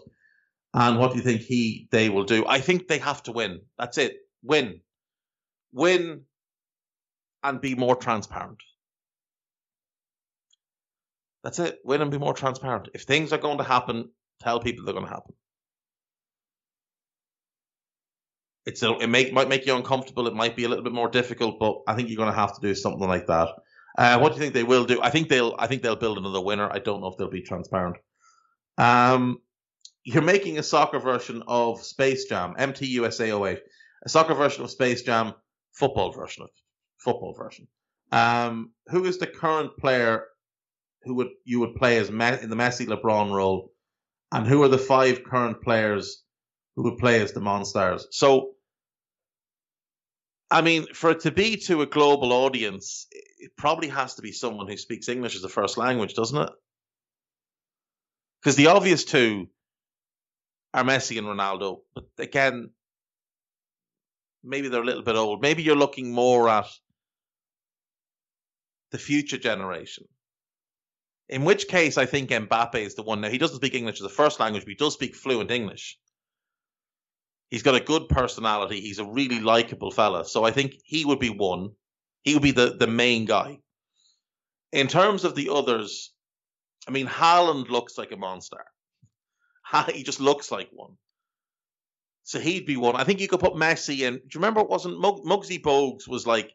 And what do you think he they will do? I think they have to win. That's it. Win. Win and be more transparent. That's it. Win and be more transparent. If things are going to happen, tell people they're going to happen. It's a, it make, might make you uncomfortable. It might be a little bit more difficult, but I think you're going to have to do something like that. Uh, what do you think they will do? I think they'll. I think they'll build another winner. I don't know if they'll be transparent. Um, you're making a soccer version of Space Jam, MTUSA 08, a soccer version of Space Jam, football version of football version. Um, who is the current player who would you would play as in the Messi LeBron role, and who are the five current players who would play as the Monstars? So, I mean, for it to be to a global audience, it probably has to be someone who speaks English as a first language, doesn't it? Because the obvious two are Messi and Ronaldo. But again, maybe they're a little bit old. Maybe you're looking more at the future generation. In which case, I think Mbappe is the one. Now, he doesn't speak English as a first language, but he does speak fluent English. He's got a good personality. He's a really likable fella. So I think he would be one. He would be the, the main guy. In terms of the others, I mean, Haaland looks like a monster. he just looks like one. So he'd be one. I think you could put Messi in. Do you remember it wasn't Mug- Muggsy Bogues was like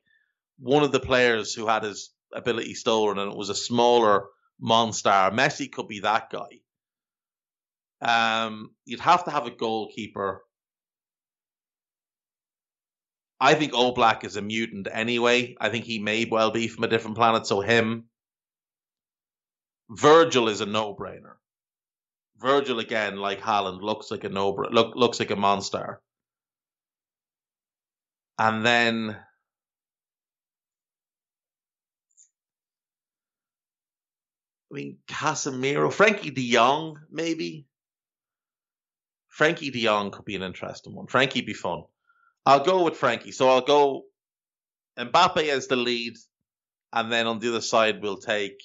one of the players who had his ability stolen, and it was a smaller monster. Messi could be that guy. Um, you'd have to have a goalkeeper. I think Oblak is a mutant anyway. I think he may well be from a different planet, so him. Virgil is a no-brainer. Virgil again, like Haaland, looks like a no look looks like a monster. And then I mean Casemiro, Frenkie de Jong, maybe. Frenkie de Jong could be an interesting one. Frenkie be fun. I'll go with Frenkie. So I'll go Mbappe as the lead, and then on the other side we'll take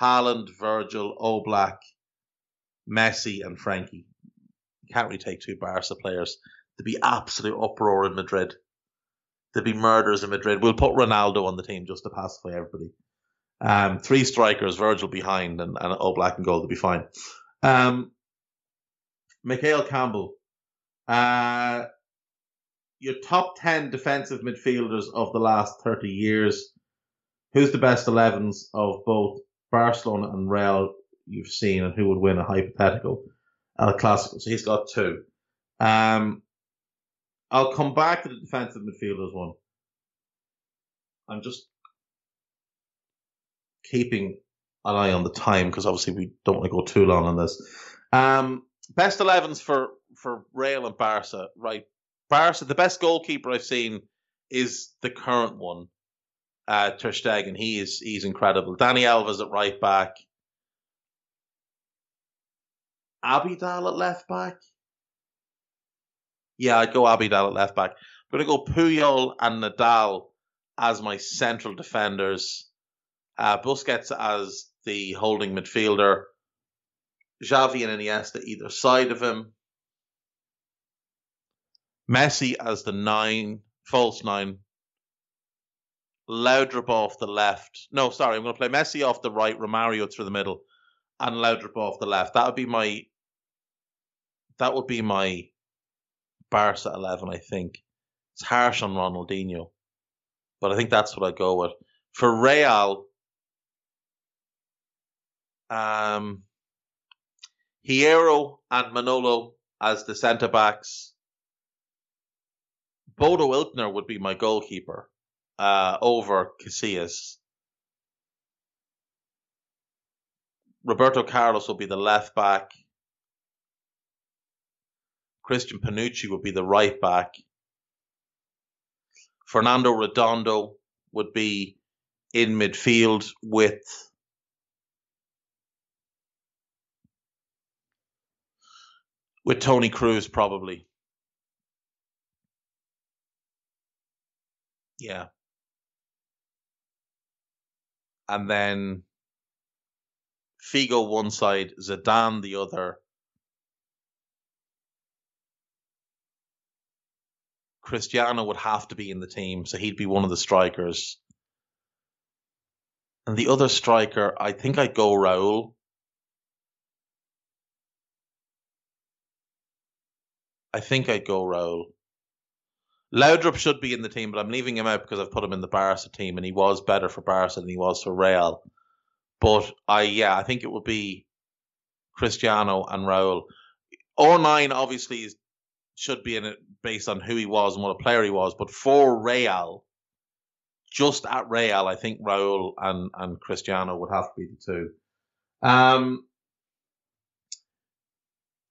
Haaland, Virgil, Oblak, Messi and Frenkie. Can't really take two Barca players. There'd be absolute uproar in Madrid. There'd be murders in Madrid. We'll put Ronaldo on the team just to pacify everybody. Um, three strikers, Virgil behind, and, and black and goal to be fine. Um, Michael Campbell. Uh, your top 10 defensive midfielders of the last 30 years. Who's the best 11s of both Barcelona and Real you've seen and who would win a hypothetical El Clasico. So he's got two. Um, I'll come back to the defensive midfielders one. I'm just keeping an eye on the time because obviously we don't want to go too long on this. Um, best 11s for for Real and Barca, right? Barca, the best goalkeeper I've seen is the current one, uh, Ter Stegen. He is he's incredible. Dani Alves at right back. Abidal at left back. Yeah, I'd go Abidal at left back. I'm going to go Puyol and Nadal as my central defenders. Uh, Busquets as the holding midfielder. Xavi and Iniesta either side of him. Messi as the nine, false nine. Laudrup off the left. No, sorry, I'm going to play Messi off the right, Romario through the middle, and Laudrup off the left. That would be my that would be my Barca eleven. I think it's harsh on Ronaldinho, but I think that's what I go with for Real. Um, Hierro and Manolo as the centre backs. Bodo Illgner would be my goalkeeper uh, over Casillas. Roberto Carlos will be the left back. Christian Panucci would be the right back. Fernando Redondo would be in midfield with with Toni Kroos probably. Yeah. And then Figo one side, Zidane the other. Cristiano would have to be in the team, so he'd be one of the strikers. And the other striker, I think I'd go Raul. I think I'd go Raul. Laudrup should be in the team, but I'm leaving him out because I've put him in the Barca team, and he was better for Barca than he was for Real. But I, yeah, I think it would be Cristiano and Raul. R9 obviously is, should be in it based on who he was and what a player he was. But for Real, just at Real, I think Raul and, and Cristiano would have to be the two. Um,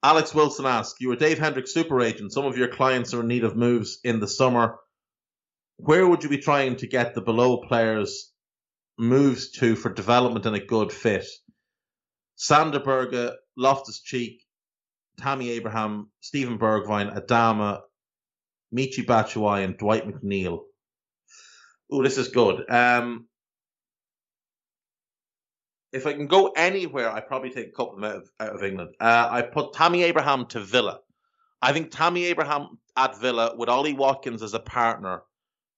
Alex Wilson asks, you are Dave Hendrick super agent. Some of your clients are in need of moves in the summer. Where would you be trying to get the below players moves to for development and a good fit. Sander Berge, Loftus Cheek, Tammy Abraham, Steven Bergwijn, Adama, Michy Batshuayi, and Dwight McNeil. Oh, this is good. Um, if I can go anywhere, I probably take a couple of out of, out of England. Uh, I put Tammy Abraham to Villa. I think Tammy Abraham at Villa with Ollie Watkins as a partner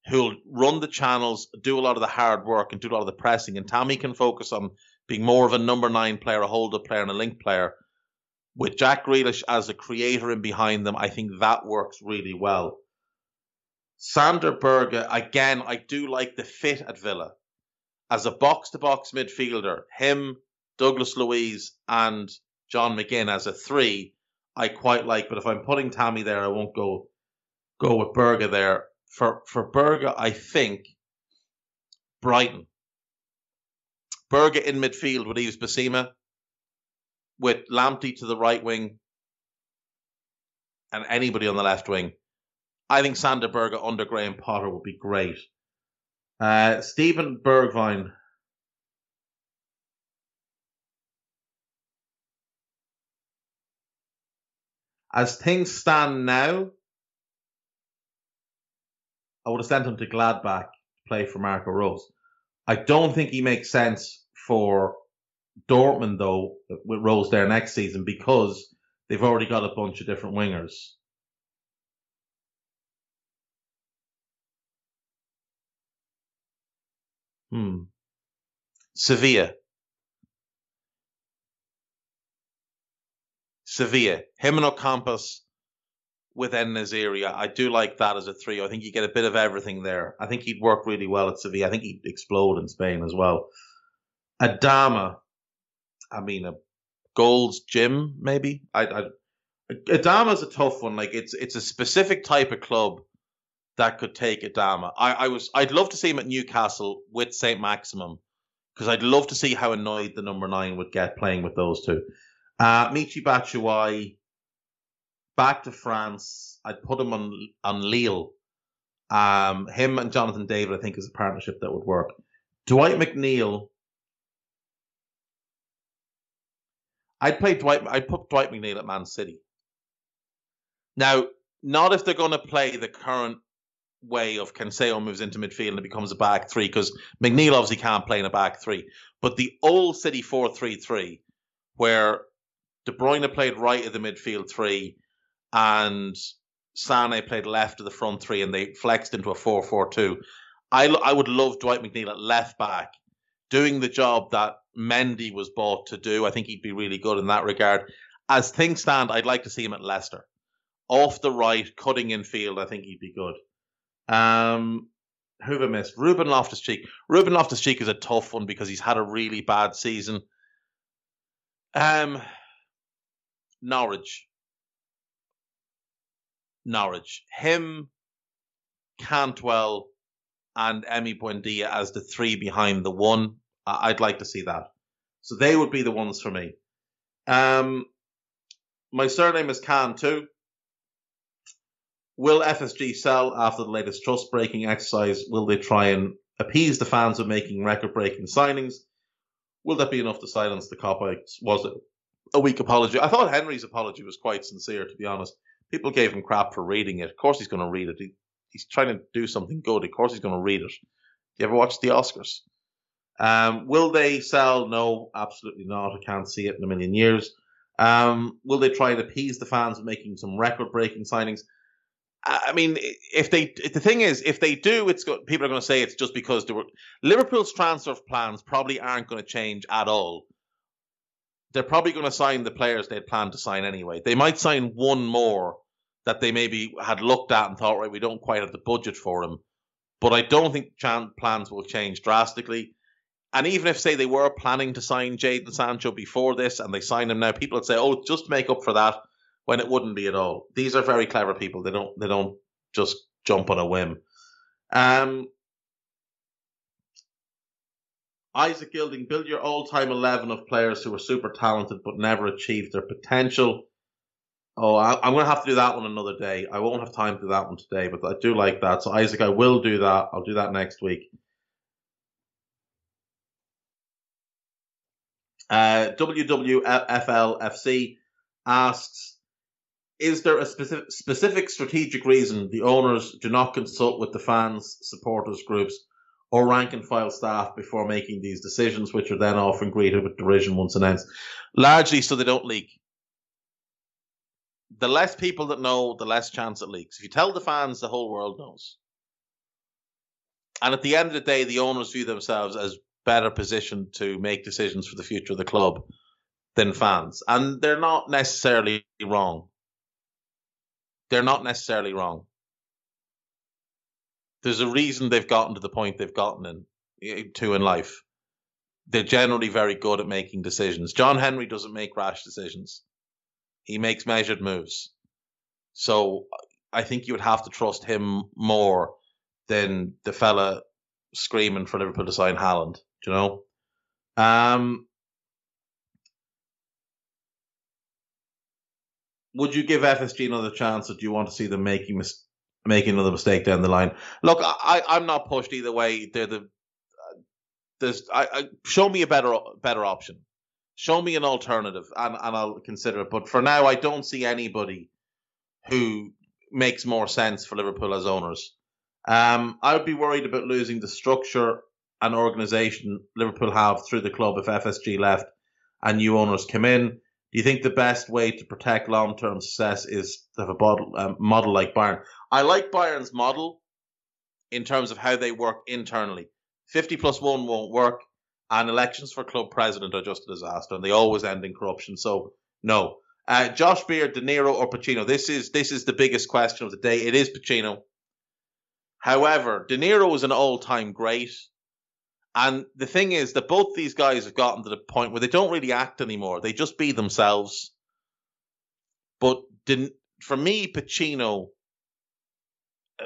who'll run the channels, do a lot of the hard work, and do a lot of the pressing. And Tammy can focus on being more of a number nine player, a hold up player, and a link player. With Jack Grealish as a creator in behind them, I think that works really well. Sander Berge, again, I do like the fit at Villa. As a box to box midfielder, him, Douglas Luiz, and John McGinn as a three, I quite like. But if I'm putting Tammy there, I won't go go with Berge there for for Berge, I think Brighton. Berge in midfield with Yves Bissouma, with Lamptey to the right wing, and anybody on the left wing. I think Sander Berge under Graham Potter would be great. Uh, Steven Bergwijn. As things stand now, I would have sent him to Gladbach to play for Marco Rose. I don't think he makes sense for Dortmund though with Rose there next season because they've already got a bunch of different wingers. Hmm. Sevilla. Sevilla. Him and Ocampos with En-Nesyri. I do like that as a three. I think you get a bit of everything there. I think he'd work really well at Sevilla. I think he'd explode in Spain as well. Adama, I mean, a Gold's Gym maybe. I, I Adama's a tough one. Like it's it's a specific type of club that could take Adama. I, I was I'd love to see him at Newcastle with Saint Maximin because I'd love to see how annoyed the number nine would get playing with those two. Uh, Michy Batshuayi, back to France. I'd put him on on Lille. Um, him and Jonathan David, I think, is a partnership that would work. Dwight McNeil. I'd play Dwight. I'd put Dwight McNeil at Man City. Now, not if they're going to play the current way of Cancelo moves into midfield and it becomes a back three, because McNeil obviously can't play in a back three. But the old City four three three, where De Bruyne played right of the midfield three, and Sane played left of the front three and they flexed into a 4 4 2. I, I would love Dwight McNeil at left back doing the job that Mendy was bought to do. I think he'd be really good in that regard. As things stand, I'd like to see him at Leicester. Off the right, cutting in field, I think he'd be good. Um, I missed? Ruben Loftus Cheek. Ruben Loftus Cheek is a tough one because he's had a really bad season. Um, Norwich. Norwich. Him, Cantwell, and Emi Buendia as the three behind the one. I'd like to see that. So they would be the ones for me. Um, my surname is Khan too. Will FSG sell after the latest trust breaking exercise? Will they try and appease the fans with making record breaking signings? Will that be enough to silence the Kop? Was it a weak apology? I thought Henry's apology was quite sincere, to be honest. People gave him crap for reading it. Of course, he's going to read it. He, he's trying to do something good. Of course, he's going to read it. You ever watch the Oscars? Um, will they sell? No, absolutely not. I can't see it in a million years. Um, will they try and appease the fans with making some record-breaking signings? I mean, if they the thing is, if they do, it's go, people are going to say it's just because were Liverpool's transfer plans probably aren't going to change at all. They're probably going to sign the players they'd planned to sign anyway. They might sign one more that they maybe had looked at and thought, right, we don't quite have the budget for him. But I don't think plans will change drastically. And even if, say, they were planning to sign Jadon Sancho before this and they sign him now, people would say, oh, just make up for that when it wouldn't be at all. These are very clever people. They don't they don't just jump on a whim. Um, Isaac Gilding, build your all-time eleven of players who are super talented but never achieved their potential. Oh, I, am going to have to do that one another day. I won't have time to do that one today, but I do like that. So Isaac, I will do that. I'll do that next week. Uh, WWFLFC asks, is there a specific, specific strategic reason the owners do not consult with the fans, supporters groups, or rank and file staff before making these decisions, which are then often greeted with derision once announced? Largely so they don't leak. The less people that know, the less chance it leaks. If you tell the fans, the whole world knows. And at the end of the day, the owners view themselves as better positioned to make decisions for the future of the club than fans. And they're not necessarily wrong. They're not necessarily wrong. There's a reason they've gotten to the point they've gotten in to in life. They're generally very good at making decisions. John Henry doesn't make rash decisions. He makes measured moves. So I think you would have to trust him more than the fella screaming for Liverpool to sign Haaland you know? Um, would you give FSG another chance, or do you want to see them making mis- making another mistake down the line? Look, I, I'm not pushed either way. They're the uh, there's I, I, show me a better better option. Show me an alternative, and, and I'll consider it. But for now, I don't see anybody who makes more sense for Liverpool as owners. Um, I would be worried about losing the structure and organisation Liverpool have through the club if FSG left and new owners come in? Do you think the best way to protect long term success is to have a model, um, model like Bayern? I like Bayern's model in terms of how they work internally. 50 plus 1 won't work, and elections for club president are just a disaster, and they always end in corruption. So, no. Uh, Josh Beard, De Niro, or Pacino? This is this is the biggest question of the day. It is Pacino. However, De Niro is an all-time great. And the thing is that both these guys have gotten to the point where they don't really act anymore. They just be themselves. But didn't, for me, Pacino,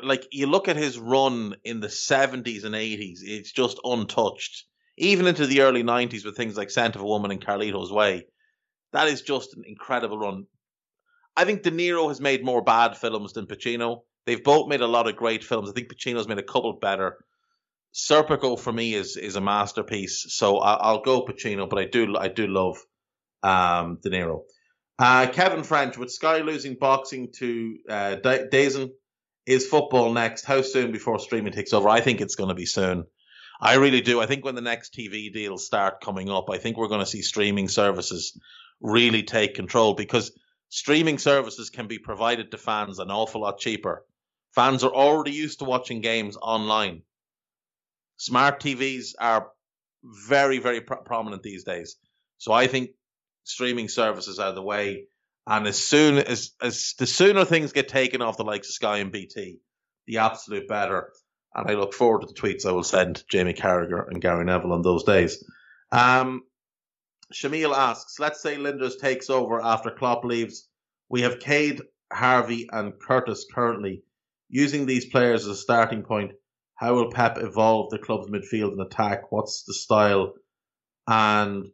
like you look at his run in the 70s and 80s, it's just untouched. Even into the early 90s with things like Scent of a Woman and Carlito's Way. That is just an incredible run. I think De Niro has made more bad films than Pacino. They've both made a lot of great films. I think Pacino's made a couple better. Serpico for me is is a masterpiece. So I, will go Pacino, but I do I do love um, De Niro. Uh, Kevin French with Sky losing boxing to uh, DAZN. Is football next? How soon before streaming takes over? I think it's going to be soon. I really do. I think when the next TV deals start coming up, I think we're going to see streaming services really take control because streaming services can be provided to fans an awful lot cheaper. Fans are already used to watching games online. Smart TVs are very, very prominent these days. So I think streaming services are the way. And as soon as, as the sooner things get taken off the likes of Sky and BT, the absolute better. And I look forward to the tweets I will send Jamie Carragher and Gary Neville on those days. Um, Shamil asks, let's say Lijnders takes over after Klopp leaves. We have Kaide, Harvey, and Curtis currently. Using these players as a starting point, how will Pep evolve the club's midfield and attack? What's the style and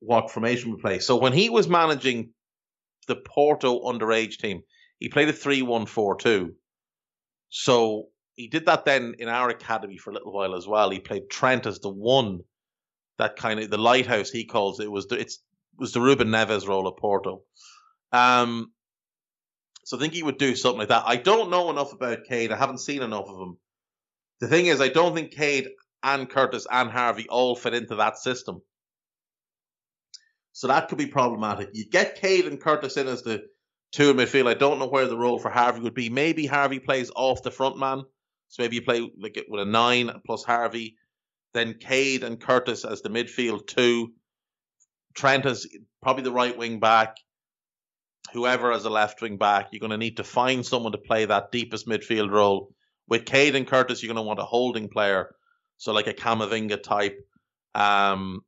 what formation we play? So when he was managing the Porto underage team, he played a 3 1 4 2. So he did that then in our academy for a little while as well. He played Trent as the one that kind of the lighthouse he calls it was the it's was the Ruben Neves role at Porto. Um, so I think he would do something like that. I don't know enough about Kaide. I haven't seen enough of him. The thing is, I don't think Kaide and Curtis and Harvey all fit into that system. So that could be problematic. You get Kaide and Curtis in as the two in midfield. I don't know where the role for Harvey would be. Maybe Harvey plays off the front man. So maybe you play like with a nine plus Harvey then Kaide and Curtis as the midfield two. Trent as probably the right wing back. Whoever as a left wing back, you're going to need to find someone to play that deepest midfield role. With Kaide and Curtis, you're going to want a holding player, so like a Camavinga type, um,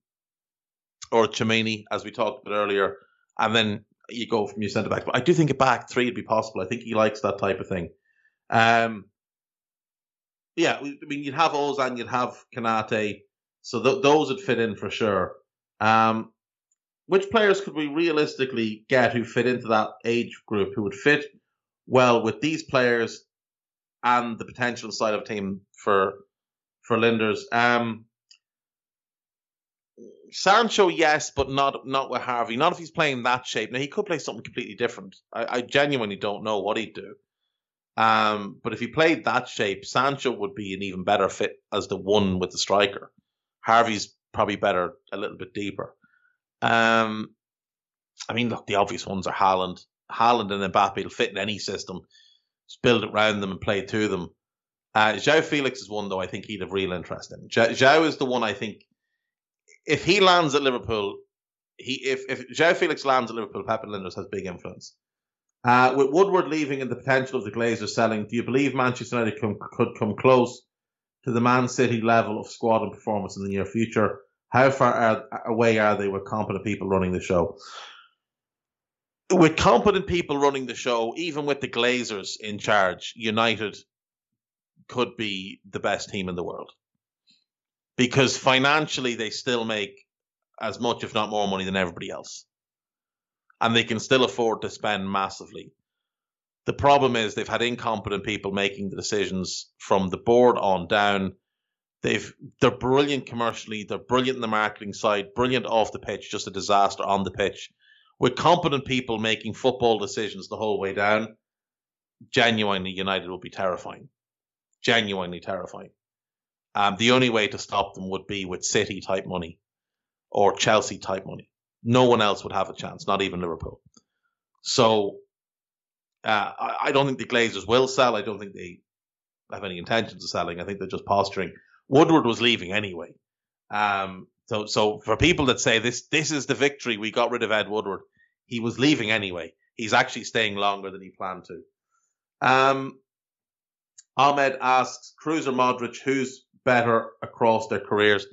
or Tchouaméni, as we talked about earlier, and then you go from your centre back. But I do think a back three would be possible. I think he likes that type of thing. Um, yeah, I mean, you'd have Ozan, you'd have Konate, so th- those would fit in for sure. Um, which players could we realistically get who fit into that age group, who would fit well with these players and the potential side of team for for Lijnders? Um, Sancho, yes, but not not with Harvey. Not if he's playing that shape. Now he could play something completely different. I, I genuinely don't know what he'd do. Um, but if he played that shape, Sancho would be an even better fit as the one with the striker. Harvey's probably better a little bit deeper. Um, I mean, look, the obvious ones are Haaland. Haaland and Mbappe will fit in any system. Just build it around them and play to them. Uh, João Felix is one, though, I think he'd have real interest in. João is the one I think, if he lands at Liverpool, he if, if João Felix lands at Liverpool, Pep Lijnders has big influence. Uh, with Woodward leaving and the potential of the Glazers selling, do you believe Manchester United could come close to the Man City level of squad and performance in the near future? How far are, away are they with competent people running the show? With competent people running the show, even with the Glazers in charge, United could be the best team in the world. Because financially, they still make as much, if not more, money than everybody else and they can still afford to spend massively. The problem is they've had incompetent people making the decisions from the board on down. They've they're brilliant commercially, they're brilliant in the marketing side, brilliant off the pitch, just a disaster on the pitch. With competent people making football decisions the whole way down, genuinely United will be terrifying. Genuinely terrifying. Um, the only way to stop them would be with City type money or Chelsea type money. No one else would have a chance, not even Liverpool. So uh, I, I, don't think the Glazers will sell. I don't think they have any intentions of selling. I think they're just posturing. Woodward was leaving anyway. Um, so, so for people that say this, this is the victory, we got rid of Ed Woodward. He was leaving anyway. He's actually staying longer than he planned to. Um, Ahmed asks, Kroos or Modric, who's better across their careers?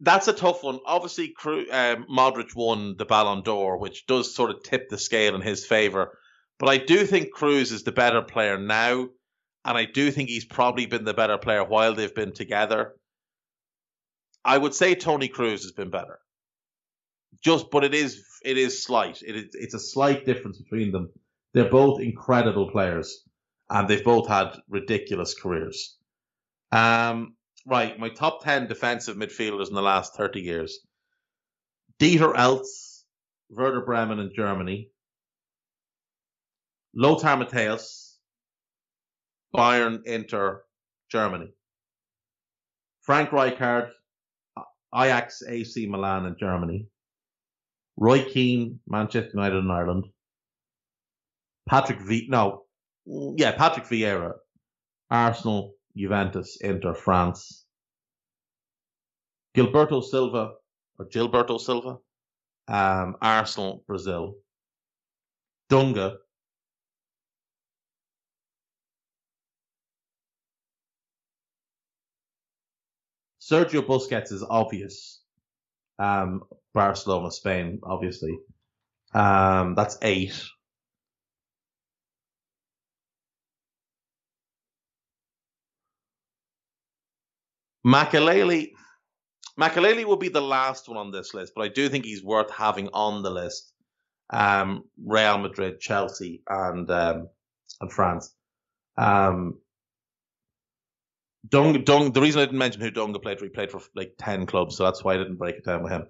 that's a tough one. Obviously, um, Modric won the Ballon d'Or, which does sort of tip the scale in his favour. But I do think Kroos is the better player now, and I do think he's probably been the better player while they've been together. I would say Toni Kroos has been better. Just, but it is it is slight. It is it's a slight difference between them. They're both incredible players, and they've both had ridiculous careers. Um, right, my top 10 defensive midfielders in the last 30 years. Dieter Eilts, Werder Bremen in Germany. Lothar Matthäus, Bayern, Inter, Germany. Frank Rijkaard, Ajax, AC Milan in Germany. Roy Keane, Manchester United in Ireland. Patrick V. No, yeah, Patrick Vieira, Arsenal, Juventus, Inter, France. Gilberto Silva, or Gilberto Silva, um, Arsenal, Brazil. Dunga, Sergio Busquets is obvious. Um, Barcelona, Spain, obviously. Um, that's eight. Makelele, Makelele will be the last one on this list, but I do think he's worth having on the list. Um, Real Madrid, Chelsea, and um, and France. Um, Dung, Dung, the reason I didn't mention who Dunga played for, he played for like 10 clubs, so that's why I didn't break it down with him.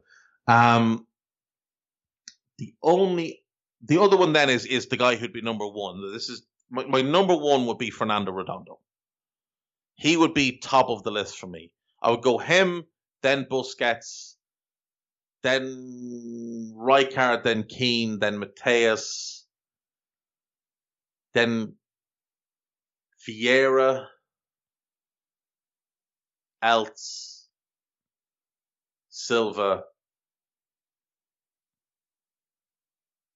Um, the only, the other one then is, is the guy who'd be number one. This is, my, my number one would be Fernando Redondo. He would be top of the list for me. I would go him, then Busquets, then Rijkaard, then Keane, then Matthäus, then Vieira, Eilts, Silva,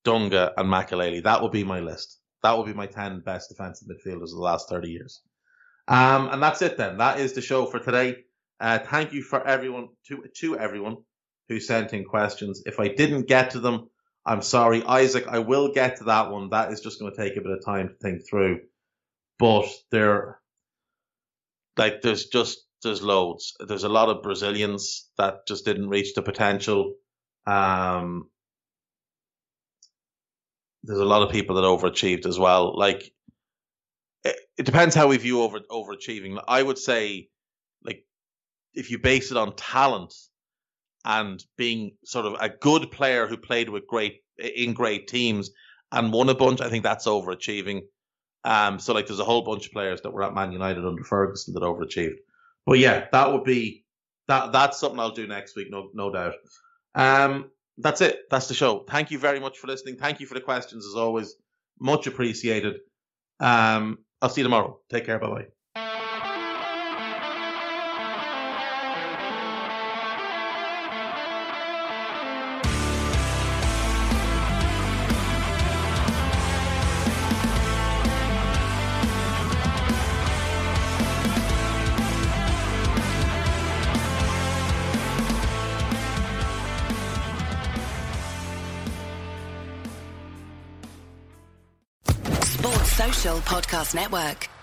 Dunga, and Makelele. That would be my list. That would be my 10 best defensive midfielders of the last 30 years. Um, and that's it then. That is the show for today. Uh, thank you for everyone, to, to everyone who sent in questions. If I didn't get to them, I'm sorry. Isaac, I will get to that one. That is just going to take a bit of time to think through. But there, like, there's just there's loads. There's a lot of Brazilians that just didn't reach the potential. Um, there's a lot of people that overachieved as well. Like it, it depends how we view over overachieving. I would say, like, if you base it on talent and being sort of a good player who played with great in great teams and won a bunch, I think that's overachieving. Um, so like, there's a whole bunch of players that were at Man United under Ferguson that overachieved. But yeah, that would be that. That's something I'll do next week, no, no doubt. Um, that's it. That's the show. Thank you very much for listening. Thank you for the questions as always. Much appreciated. Um, I'll see you tomorrow. Take care. Bye bye. Podcast Network.